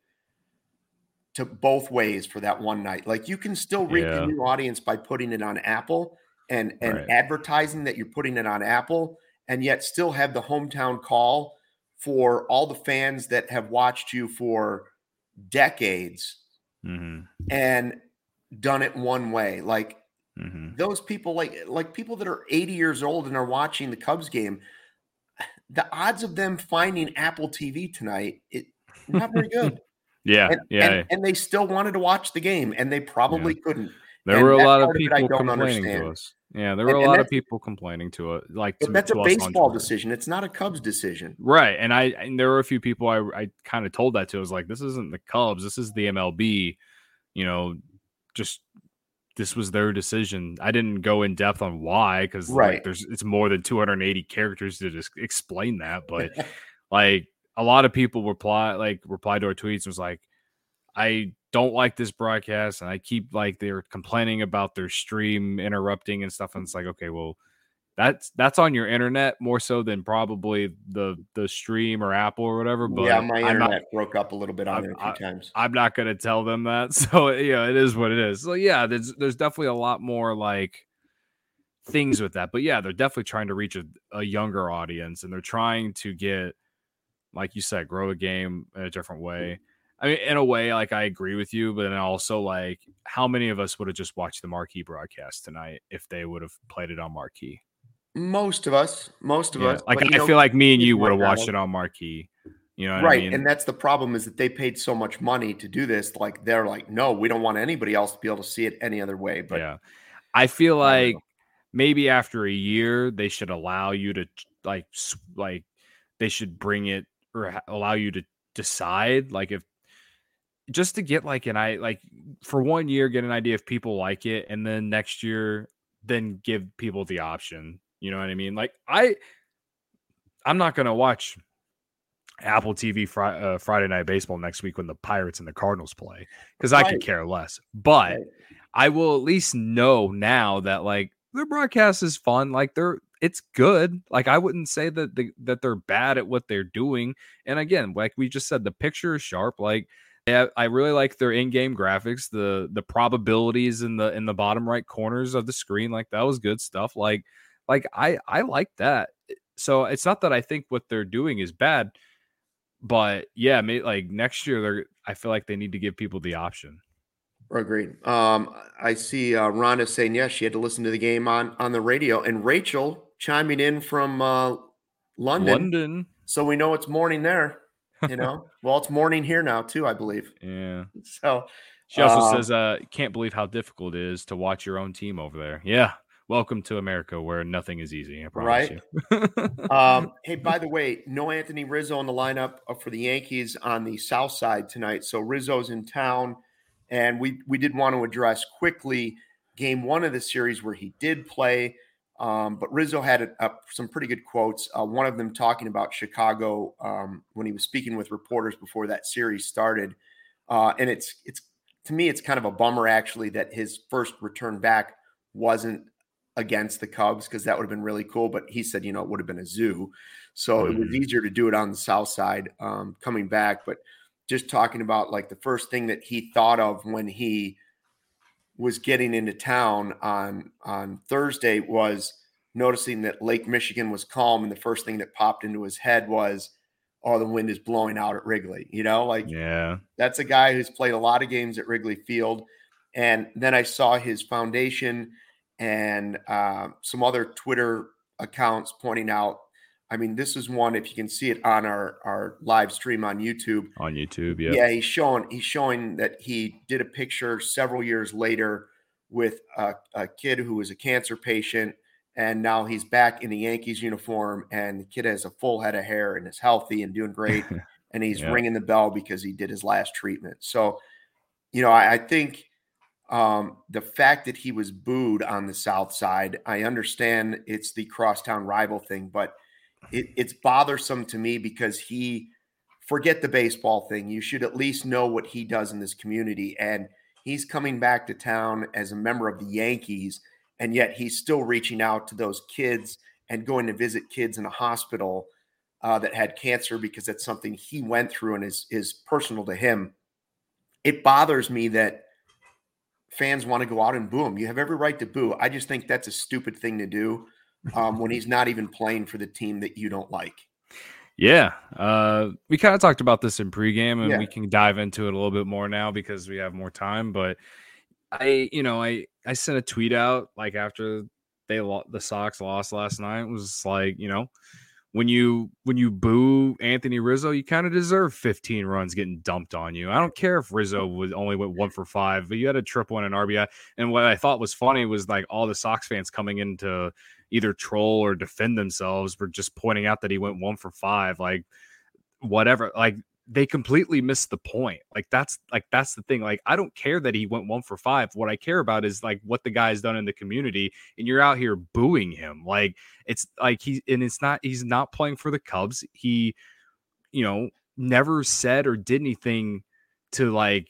to both ways for that one night. Like you can still reach Yeah. a new audience by putting it on Apple and and Right. advertising that you're putting it on Apple, and yet still have the hometown call for all the fans that have watched you for decades hmm and done it one way. Like hmm those people like like people that are 80 years old and are watching the Cubs game, the odds of them finding Apple TV tonight, it not very good. [LAUGHS] Yeah, and, yeah. and, and they still wanted to watch the game and they probably couldn't. there and were a lot of of people don't complaining understand. to us. Yeah, there were And- a lot of people complaining to it, like to, that's a baseball decision. It's not a Cubs decision. Right. And I and there were a few people I I kind of told that to. I was like, this isn't the Cubs, this is the MLB. You know, just this was their decision. I didn't go in depth on why because Right. like there's it's more than 280 characters to just explain that. But [LAUGHS] like a lot of people reply like replied to our tweets was like, I don't like this broadcast and I keep like they're complaining about their stream interrupting and stuff. And it's like, okay, well, that's that's on your internet more so than probably the the stream or Apple or whatever. But yeah, my internet not broke up a little bit on I'm- there a few times. I'm not gonna tell them that. [LAUGHS] So yeah, it is what it is. So yeah, there's there's definitely a lot more like things with that. But yeah, they're definitely trying to reach a, a younger audience and they're trying to get, like you said, grow a game in a different mm-hmm. way. I mean, in a way, like I agree with you, but then also like how many of us would have just watched the marquee broadcast tonight if they would have played it on marquee? Most of us, most of Yeah, us, Like I feel like me and you would have watched it on marquee. You know right I mean? and that's the problem is that they paid so much money to do this like they're like no we don't want anybody else to be able to see it any other way but yeah. I feel like know. maybe after a year they should allow you to like like they should bring it or allow you to decide like if just to get like an i like for one year get an idea if people like it and then next year then give people the option you know what i mean like i i'm not gonna watch apple tv fri- uh, friday night baseball next week when the pirates and the cardinals play because i could care less but Right. I will at least know now that like their broadcast is fun. Like they're it's good. Like I wouldn't say that they, that they're bad at what they're doing. And again, like we just said, the picture is sharp. Like I really like their in-game graphics. The the probabilities in the in the bottom right corners of the screen, like that was good stuff. Like like I I like that. So it's not that I think what they're doing is bad, but yeah, may, like next year they're I feel like they need to give people the option. agreed um i see uh rhonda saying yes she had to listen to the game on on the radio and rachel chiming in from uh london, London. so we know it's morning there you know [LAUGHS] well it's morning here now too i believe Yeah. [LAUGHS] so She also Um, says, uh, can't believe how difficult it is to watch your own team over there. Yeah. Welcome to America where nothing is easy. I promise Right. you. [LAUGHS] Um, hey, by the way, no Anthony Rizzo in the lineup uh, for the Yankees on the South Side tonight. So Rizzo's in town, and we we did want to address quickly game one of the series where he did play. Um, but Rizzo had a, a, some pretty good quotes. Uh, one of them talking about Chicago um, when he was speaking with reporters before that series started, uh, and it's it's to me it's kind of a bummer actually that his first return back wasn't against the Cubs because that would have been really cool. But he said, you know, it would have been a zoo. So it was Mhm. easier to do it on the south side um, coming back. But just talking about like the first thing that he thought of when he was getting into town on on Thursday was noticing that Lake Michigan was calm, and the first thing that popped into his head was, "Oh, the wind is blowing out at Wrigley." You know, like yeah. that's a guy who's played a lot of games at Wrigley Field. And then I saw his foundation and uh, some other Twitter accounts pointing out. I mean, this is one if you can see it on our our live stream on YouTube. On YouTube. Yeah. Yeah, he's showing he's showing that he did a picture several years later with a, a kid who was a cancer patient, and now he's back in the Yankees uniform, and the kid has a full head of hair and is healthy and doing great [LAUGHS] and he's Yeah. ringing the bell because he did his last treatment. So, you know, I, I think um, the fact that he was booed on the South Side, I understand it's the crosstown rival thing, but it, it's bothersome to me because he forget the baseball thing. You should at least know what he does in this community, and he's coming back to town as a member of the Yankees, and yet he's still reaching out to those kids and going to visit kids in a hospital uh, that had cancer because that's something he went through and is is personal to him. it bothers me that fans want to go out and boo him. You have every right to boo. I just think that's a stupid thing to do um, when he's not even playing for the team that you don't like. Yeah, uh, we kind of talked about this in pregame, and yeah. we can dive into it a little bit more now because we have more time. But I, you know, I I sent a tweet out like after they the Sox lost last night. It was like, you know, when you when you boo Anthony Rizzo, you kind of deserve 15 runs getting dumped on you. I don't care if Rizzo was only went one for five, but you had a triple and an RBI. And what I thought was funny was like all the Sox fans coming in to either troll or defend themselves were just pointing out that he went one for five, like whatever. Like they completely missed the point. Like that's like that's the thing. Like I don't care that he went one for five. What I care about is like what the guy's done in the community, and you're out here booing him. Like it's like he and it's not he's not playing for the Cubs. He, you know, never said or did anything to like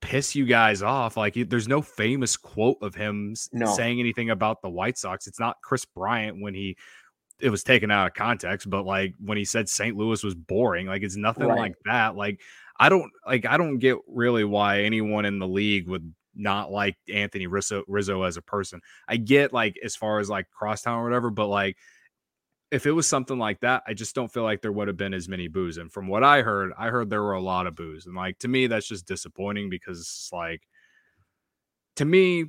piss you guys off. Like there's no famous quote of him no. saying anything about the White Sox. It's not Kris Bryant when he it was taken out of context, but like when he said St. Louis was boring, like it's nothing right. like that. Like I don't like I don't get really why anyone in the league would not like Anthony Rizzo, Rizzo as a person. I get like as far as like crosstown or whatever, but like if it was something like that, I just don't feel like there would have been as many boos. And from what I heard, I heard there were a lot of boos. And like to me, that's just disappointing because it's like to me,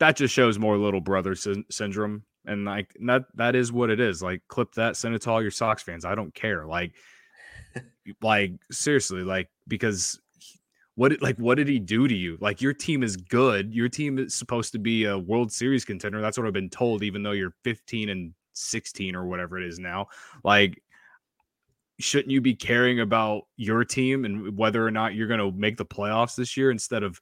that just shows more little brother sy- syndrome and like that that is what it is. Like clip that, send it to all your Sox fans. I don't care. Like [LAUGHS] like seriously, like because what like what did he do to you? Like your team is good. Your team is supposed to be a World Series contender. That's what I've been told, even though you're 15 and 16 or whatever it is now. Like shouldn't you be caring about your team and whether or not you're going to make the playoffs this year instead of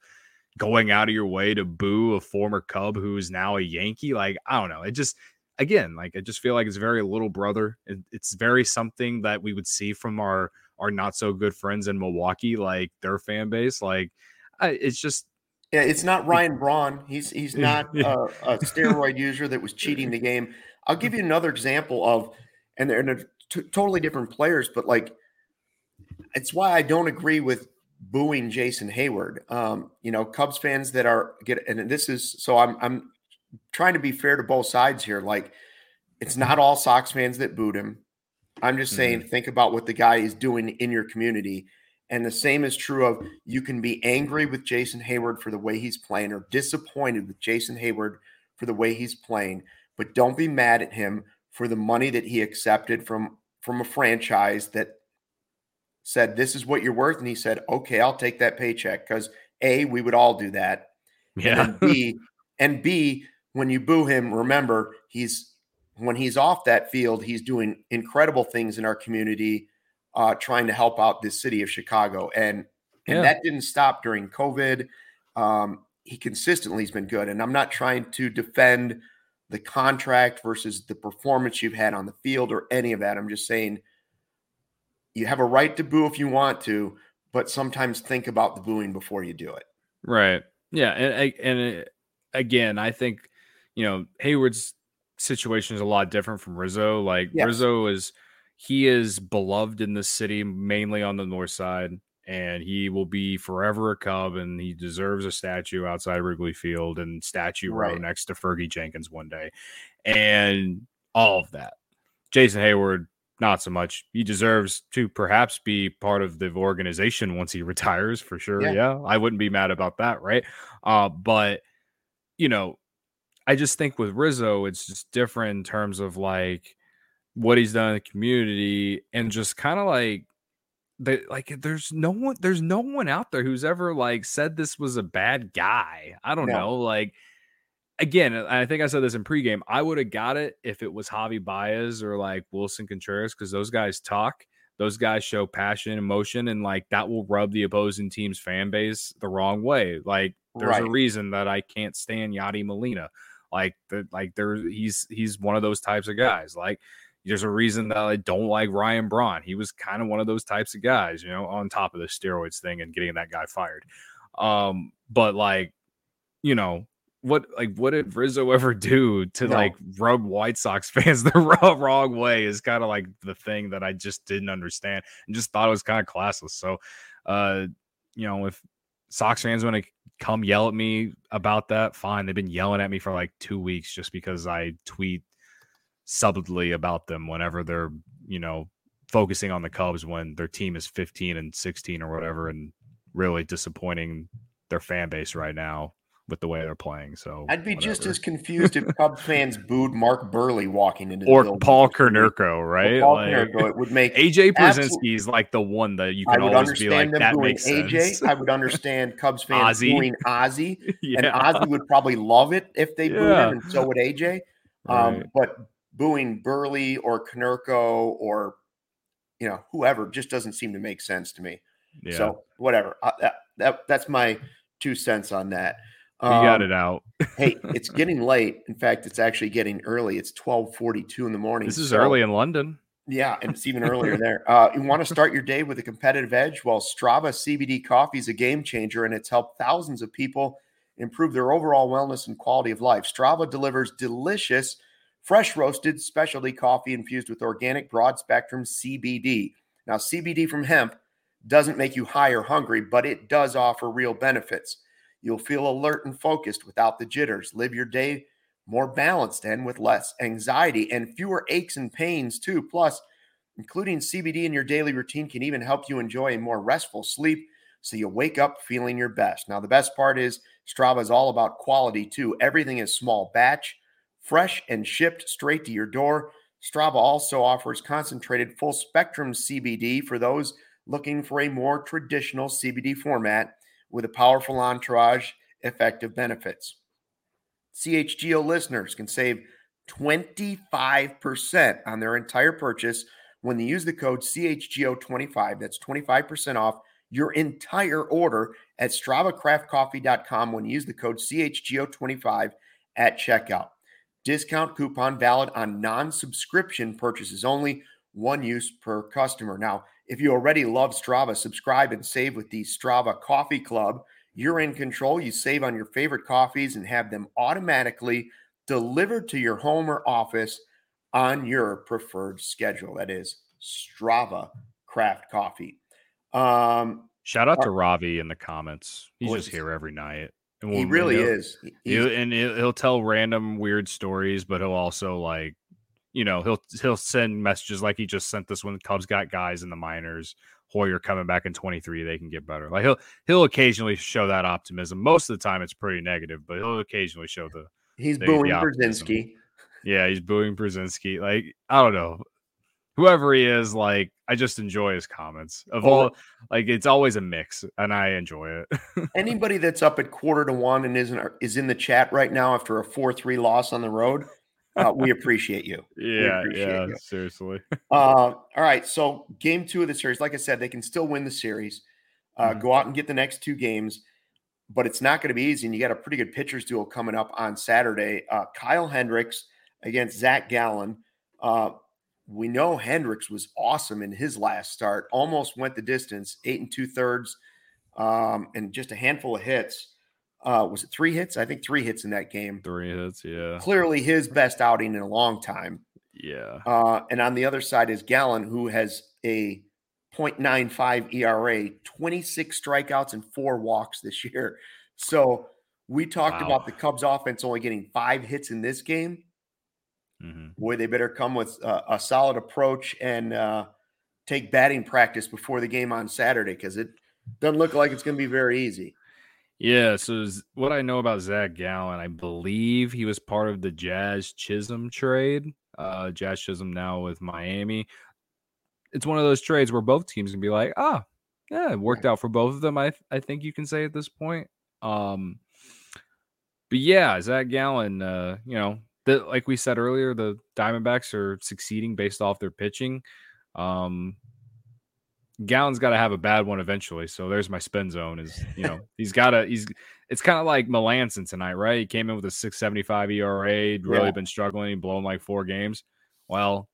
going out of your way to boo a former Cub who is now a Yankee. Like, I don't know. It just, again, like, I just feel like it's very little brother. It, it's very something that we would see from our, our not so good friends in Milwaukee, like their fan base. Like, I, it's just, yeah, it's not Ryan Braun. He's he's [LAUGHS] not a, a steroid user that was cheating the game. I'll give you another example of, and they're, and they're t- totally different players, but like, it's why I don't agree with booing Jason Heyward. Um, you know, Cubs fans that are get and this is so I'm I'm trying to be fair to both sides here. Like it's not all Sox fans that booed him. I'm just saying mm-hmm. think about what the guy is doing in your community. And the same is true of you can be angry with Jason Heyward for the way he's playing or disappointed with Jason Heyward for the way he's playing, but don't be mad at him for the money that he accepted from from a franchise that said, This is what you're worth. And he said, Okay, I'll take that paycheck. Because A, we would all do that. Yeah. And B, and B, when you boo him, remember he's when he's off that field, he's doing incredible things in our community, uh, trying to help out this city of Chicago. And and yeah. that didn't stop during COVID. Um, he consistently has been good. And I'm not trying to defend the contract versus the performance you've had on the field or any of that. I'm just saying you have a right to boo if you want to, but sometimes think about the booing before you do it. Right. Yeah. And, and uh, again, I think, you know, Heyward's situation is a lot different from Rizzo. Like yes. Rizzo is, he is beloved in the city, mainly on the north side, and he will be forever a Cub, and he deserves a statue outside Wrigley Field and statue right. row next to Fergie Jenkins one day, and all of that. Jason Heyward not so much. He deserves to perhaps be part of the organization once he [LAUGHS] retires for sure. Yeah, yeah I wouldn't be mad about that, right? Uh, but you know, I just think with Rizzo, it's just different in terms of like what he's done in the community and just kind of like that like there's no one there's no one out there who's ever like said this was a bad guy. I don't no. know. Like again, I think I said this in pregame. I would have got it if it was Javi Baez or like Willson Contreras because those guys talk. Those guys show passion, emotion, and like that will rub the opposing team's fan base the wrong way. Like there's right. a reason that I can't stand Yadi Molina. Like the, like there he's he's one of those types of guys. Like there's a reason that I don't like Ryan Braun. He was kind of one of those types of guys, you know, on top of the steroids thing and getting that guy fired. Um, but like, you know, what like what did Rizzo ever do to no. like rub White Sox [LAUGHS] fans the wrong way is kind of like the thing that I just didn't understand and just thought it was kind of classless. So uh you know, if Sox fans want to come yell at me about that, fine. They've been yelling at me for like two weeks just because I tweet subtly about them whenever they're, you know, focusing on the Cubs when their team is 15 and 16 or whatever and really disappointing their fan base right now with the way they're playing. So I'd be whatever. just as confused if Cubs [LAUGHS] fans booed Mark Buehrle walking into the or Paul Konerko, right? Paul like, Konerko, it would make AJ Pierzynski is like the one that you can always be like that makes AJ. Sense. I would understand Cubs [LAUGHS] fans Ozzie. booing Ozzie, [LAUGHS] yeah. and Ozzie would probably love it if they booed yeah. him, and so would AJ. Um, right. But booing Buehrle or Konerko or you know whoever just doesn't seem to make sense to me. Yeah. So whatever. Uh, that, that that's my two cents on that. You um, got it out. hey, [LAUGHS] it's getting late. In fact, it's actually getting early. It's 12:42 in the morning. This is so, early in London. Yeah, and it's even earlier [LAUGHS] there. Uh, you want to start your day with a competitive edge? Well, Strava CBD coffee is a game changer, and it's helped thousands of people improve their overall wellness and quality of life. Strava delivers delicious, fresh roasted specialty coffee infused with organic broad spectrum CBD. Now, CBD from hemp doesn't make you high or hungry, but it does offer real benefits. You'll feel alert and focused without the jitters. Live your day more balanced and with less anxiety and fewer aches and pains, too. Plus, including CBD in your daily routine can even help you enjoy a more restful sleep so you wake up feeling your best. Now, the best part is Strava is all about quality, too. Everything is small batch, fresh, and shipped straight to your door. Strava also offers concentrated full spectrum CBD for those looking for a more traditional CBD format with a powerful entourage, effective benefits. CHGO listeners can save 25% on their entire purchase when they use the code CHGO25. That's 25% off your entire order at StravaCraftCoffee.com when you use the code CHGO25 at checkout. Discount coupon valid on non subscription purchases only, one use per customer. Now, if you already love Strava, subscribe and save with the Strava Coffee Club. You're in control. You save on your favorite coffees and have them automatically delivered to your home or office on your preferred schedule. That is Strava Craft Coffee. Um, Shout out to Ravi in the comments. He's just here every night. And we'll, he really is. He'll, and he'll tell random weird stories, but he'll also like you know, he'll he'll send messages like he just sent this when Cubs got guys in the minors. Hoyer coming back in 23, they can get better. Like he'll he'll occasionally show that optimism. Most of the time, it's pretty negative, but he'll occasionally show the. He's the, booing Pierzynski. Yeah, he's booing Pierzynski. Like I don't know, whoever he is. Like I just enjoy his comments. Of all, like it's always a mix, and I enjoy it. [LAUGHS] anybody that's up at quarter to one and isn't is in the chat right now after a four three loss on the road uh, we appreciate you. Yeah, appreciate yeah, you. seriously. [LAUGHS] uh, all right, so game two of the series, like I said, they can still win the series. Uh, mm-hmm. Go out and get the next two games, but it's not going to be easy. And you got a pretty good pitchers duel coming up on Saturday. Uh, Kyle Hendricks against Zach Gallen. Uh, we know Hendricks was awesome in his last start, almost went the distance, eight and two thirds, um, and just a handful of hits. Uh, was it three hits? I think three hits in that game. Three hits, yeah. Clearly his best outing in a long time. Yeah. Uh, and on the other side is Gallen, who has a 0.95 ERA, 26 strikeouts and four walks this year. So we talked wow. about the Cubs offense only getting five hits in this game. Mm-hmm. Boy, they better come with a, a solid approach and uh, take batting practice before the game on Saturday because it doesn't look like it's going to be very easy. Yeah, so what I know about Zach Gallen, I believe he was part of the Jazz Chisholm trade. Uh, Jazz Chisholm now with Miami. It's one of those trades where both teams can be like, ah, yeah, it worked out for both of them. I I think you can say at this point. Um, but yeah, Zach Gallen, uh, you know, the, like we said earlier, the Diamondbacks are succeeding based off their pitching. Um, Gallen's got to have a bad one eventually. So there's my spin zone. Is you know he's got to he's it's kind of like Melancon tonight, right? He came in with a 675 ERA, really yeah. been struggling, blowing like four games. Well,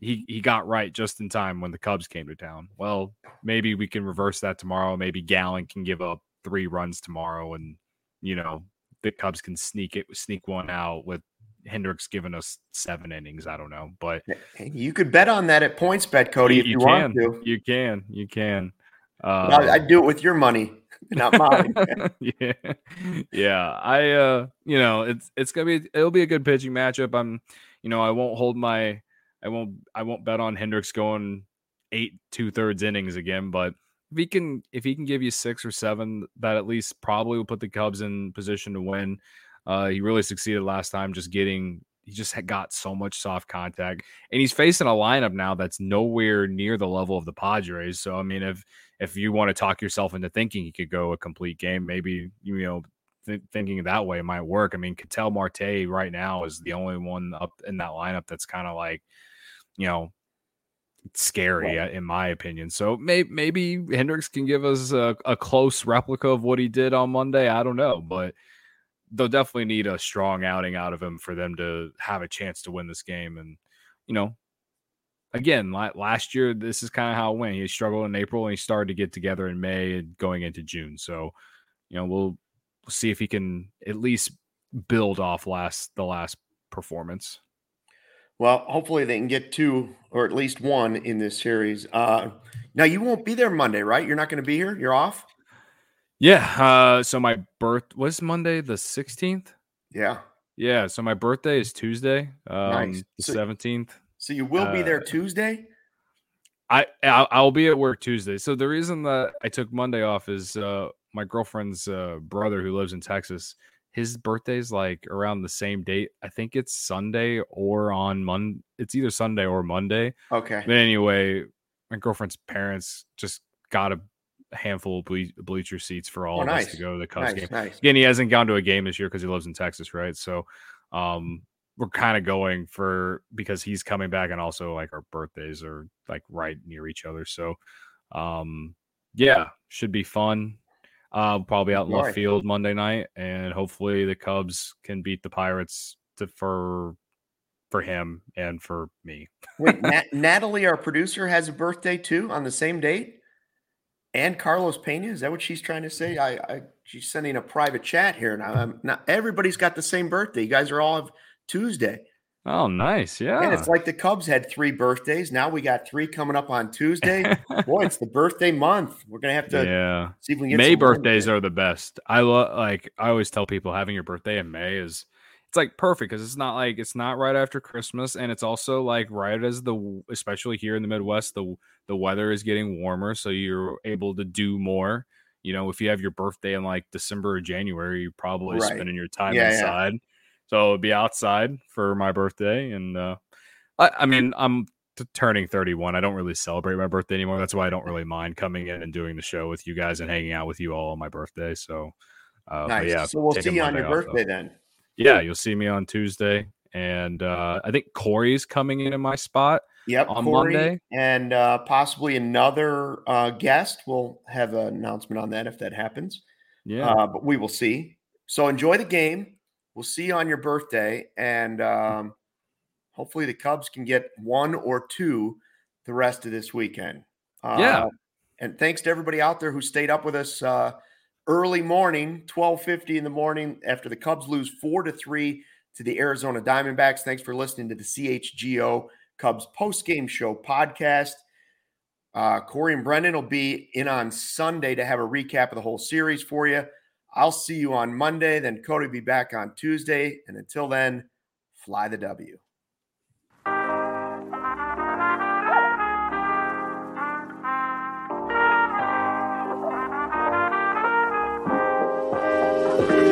he he got right just in time when the Cubs came to town. Well, maybe we can reverse that tomorrow. Maybe Gallen can give up three runs tomorrow, and you know the Cubs can sneak it sneak one out with Hendricks giving us seven innings. I don't know, but you could bet on that at PointsBet, Cody, you, if you, you want to. You can, you can. Uh, I'd do it with your money. [LAUGHS] not mine. [LAUGHS] yeah, yeah. I, uh, you know, it's it's gonna be it'll be a good pitching matchup. I'm, you know, I won't hold my, I won't, I won't bet on Hendricks going eight two thirds innings again. But if he can, if he can give you six or seven, that at least probably will put the Cubs in position to win. Uh, he really succeeded last time, just getting he just got so much soft contact, and he's facing a lineup now that's nowhere near the level of the Padres. So I mean, if if you want to talk yourself into thinking he could go a complete game, maybe you know th- thinking that way might work. I mean, Ketel Marte right now is the only one up in that lineup that's kind of like, you know, scary right. in my opinion. So maybe maybe Hendricks can give us a, a close replica of what he did on Monday. I don't know, but they'll definitely need a strong outing out of him for them to have a chance to win this game. And, you know, again, last year, this is kind of how it went. He struggled in April and he started to get together in May and going into June. So, you know, we'll, see if he can at least build off last the last performance. Well, hopefully they can get two or at least one in this series. Uh, now you won't be there Monday, right? You're not going to be here. You're off. Yeah. Uh, so my birth was Monday the 16th. Yeah. Yeah. So my birthday is Tuesday, um, nice. the so, 17th. So you will be there uh, Tuesday. I I'll be at work Tuesday. So the reason that I took Monday off is uh, my girlfriend's uh, brother who lives in Texas. His birthday's like around the same date. I think it's Sunday or on Monday. It's either Sunday or Monday. Okay. But anyway, my girlfriend's parents just got a handful of ble- bleacher seats for all oh, of nice. us to go to the Cubs nice, game. Nice. Again, he hasn't gone to a game this year because he lives in Texas, right? So um, we're kind of going for because he's coming back, and also like our birthdays are like right near each other. So um, yeah, should be fun. Uh, probably out in left field Monday night, and hopefully the Cubs can beat the Pirates to, for for him and for me. Wait, [LAUGHS] Nat- Natalie, our producer, has a birthday too on the same date and Carlos Pena. Is that what she's trying to say? I, I she's sending a private chat here now. I'm not everybody's got the same birthday. You guys are all of Tuesday. Oh, nice. Yeah. And it's like the Cubs had three birthdays. Now we got three coming up on Tuesday. Boy, it's the [LAUGHS] birthday month. We're gonna have to yeah. see if we can get May birthdays are the best. I love like I always tell people having your birthday in May is it's like perfect because it's not like it's not right after Christmas, and it's also like right as the especially here in the Midwest, the the weather is getting warmer, so you're able to do more. You know, if you have your birthday in like December or January, you're probably right. spending your time yeah, inside. Yeah. So be outside for my birthday, and uh, I, I mean, I'm t- turning 31. I don't really celebrate my birthday anymore. That's why I don't really mind coming in and doing the show with you guys and hanging out with you all on my birthday. So, uh, nice. yeah. So we'll see you on your birthday though. then. Yeah, you'll see me on Tuesday, and uh, I think Corey's coming in in my spot. Yep, on Corey Monday, and uh, possibly another uh, guest. We'll have an announcement on that if that happens. Yeah, uh, but we will see. So enjoy the game. We'll see you on your birthday, and um, hopefully the Cubs can get one or two the rest of this weekend. Uh, yeah, and thanks to everybody out there who stayed up with us uh, early morning, 12:50 in the morning after the Cubs lose 4 to 3 to the Arizona Diamondbacks. Thanks for listening to the CHGO Cubs post-game show podcast. Uh, Corey and Brendan will be in on Sunday to have a recap of the whole series for you. I'll see you on Monday. Then Cody will be back on Tuesday. And until then, fly the W.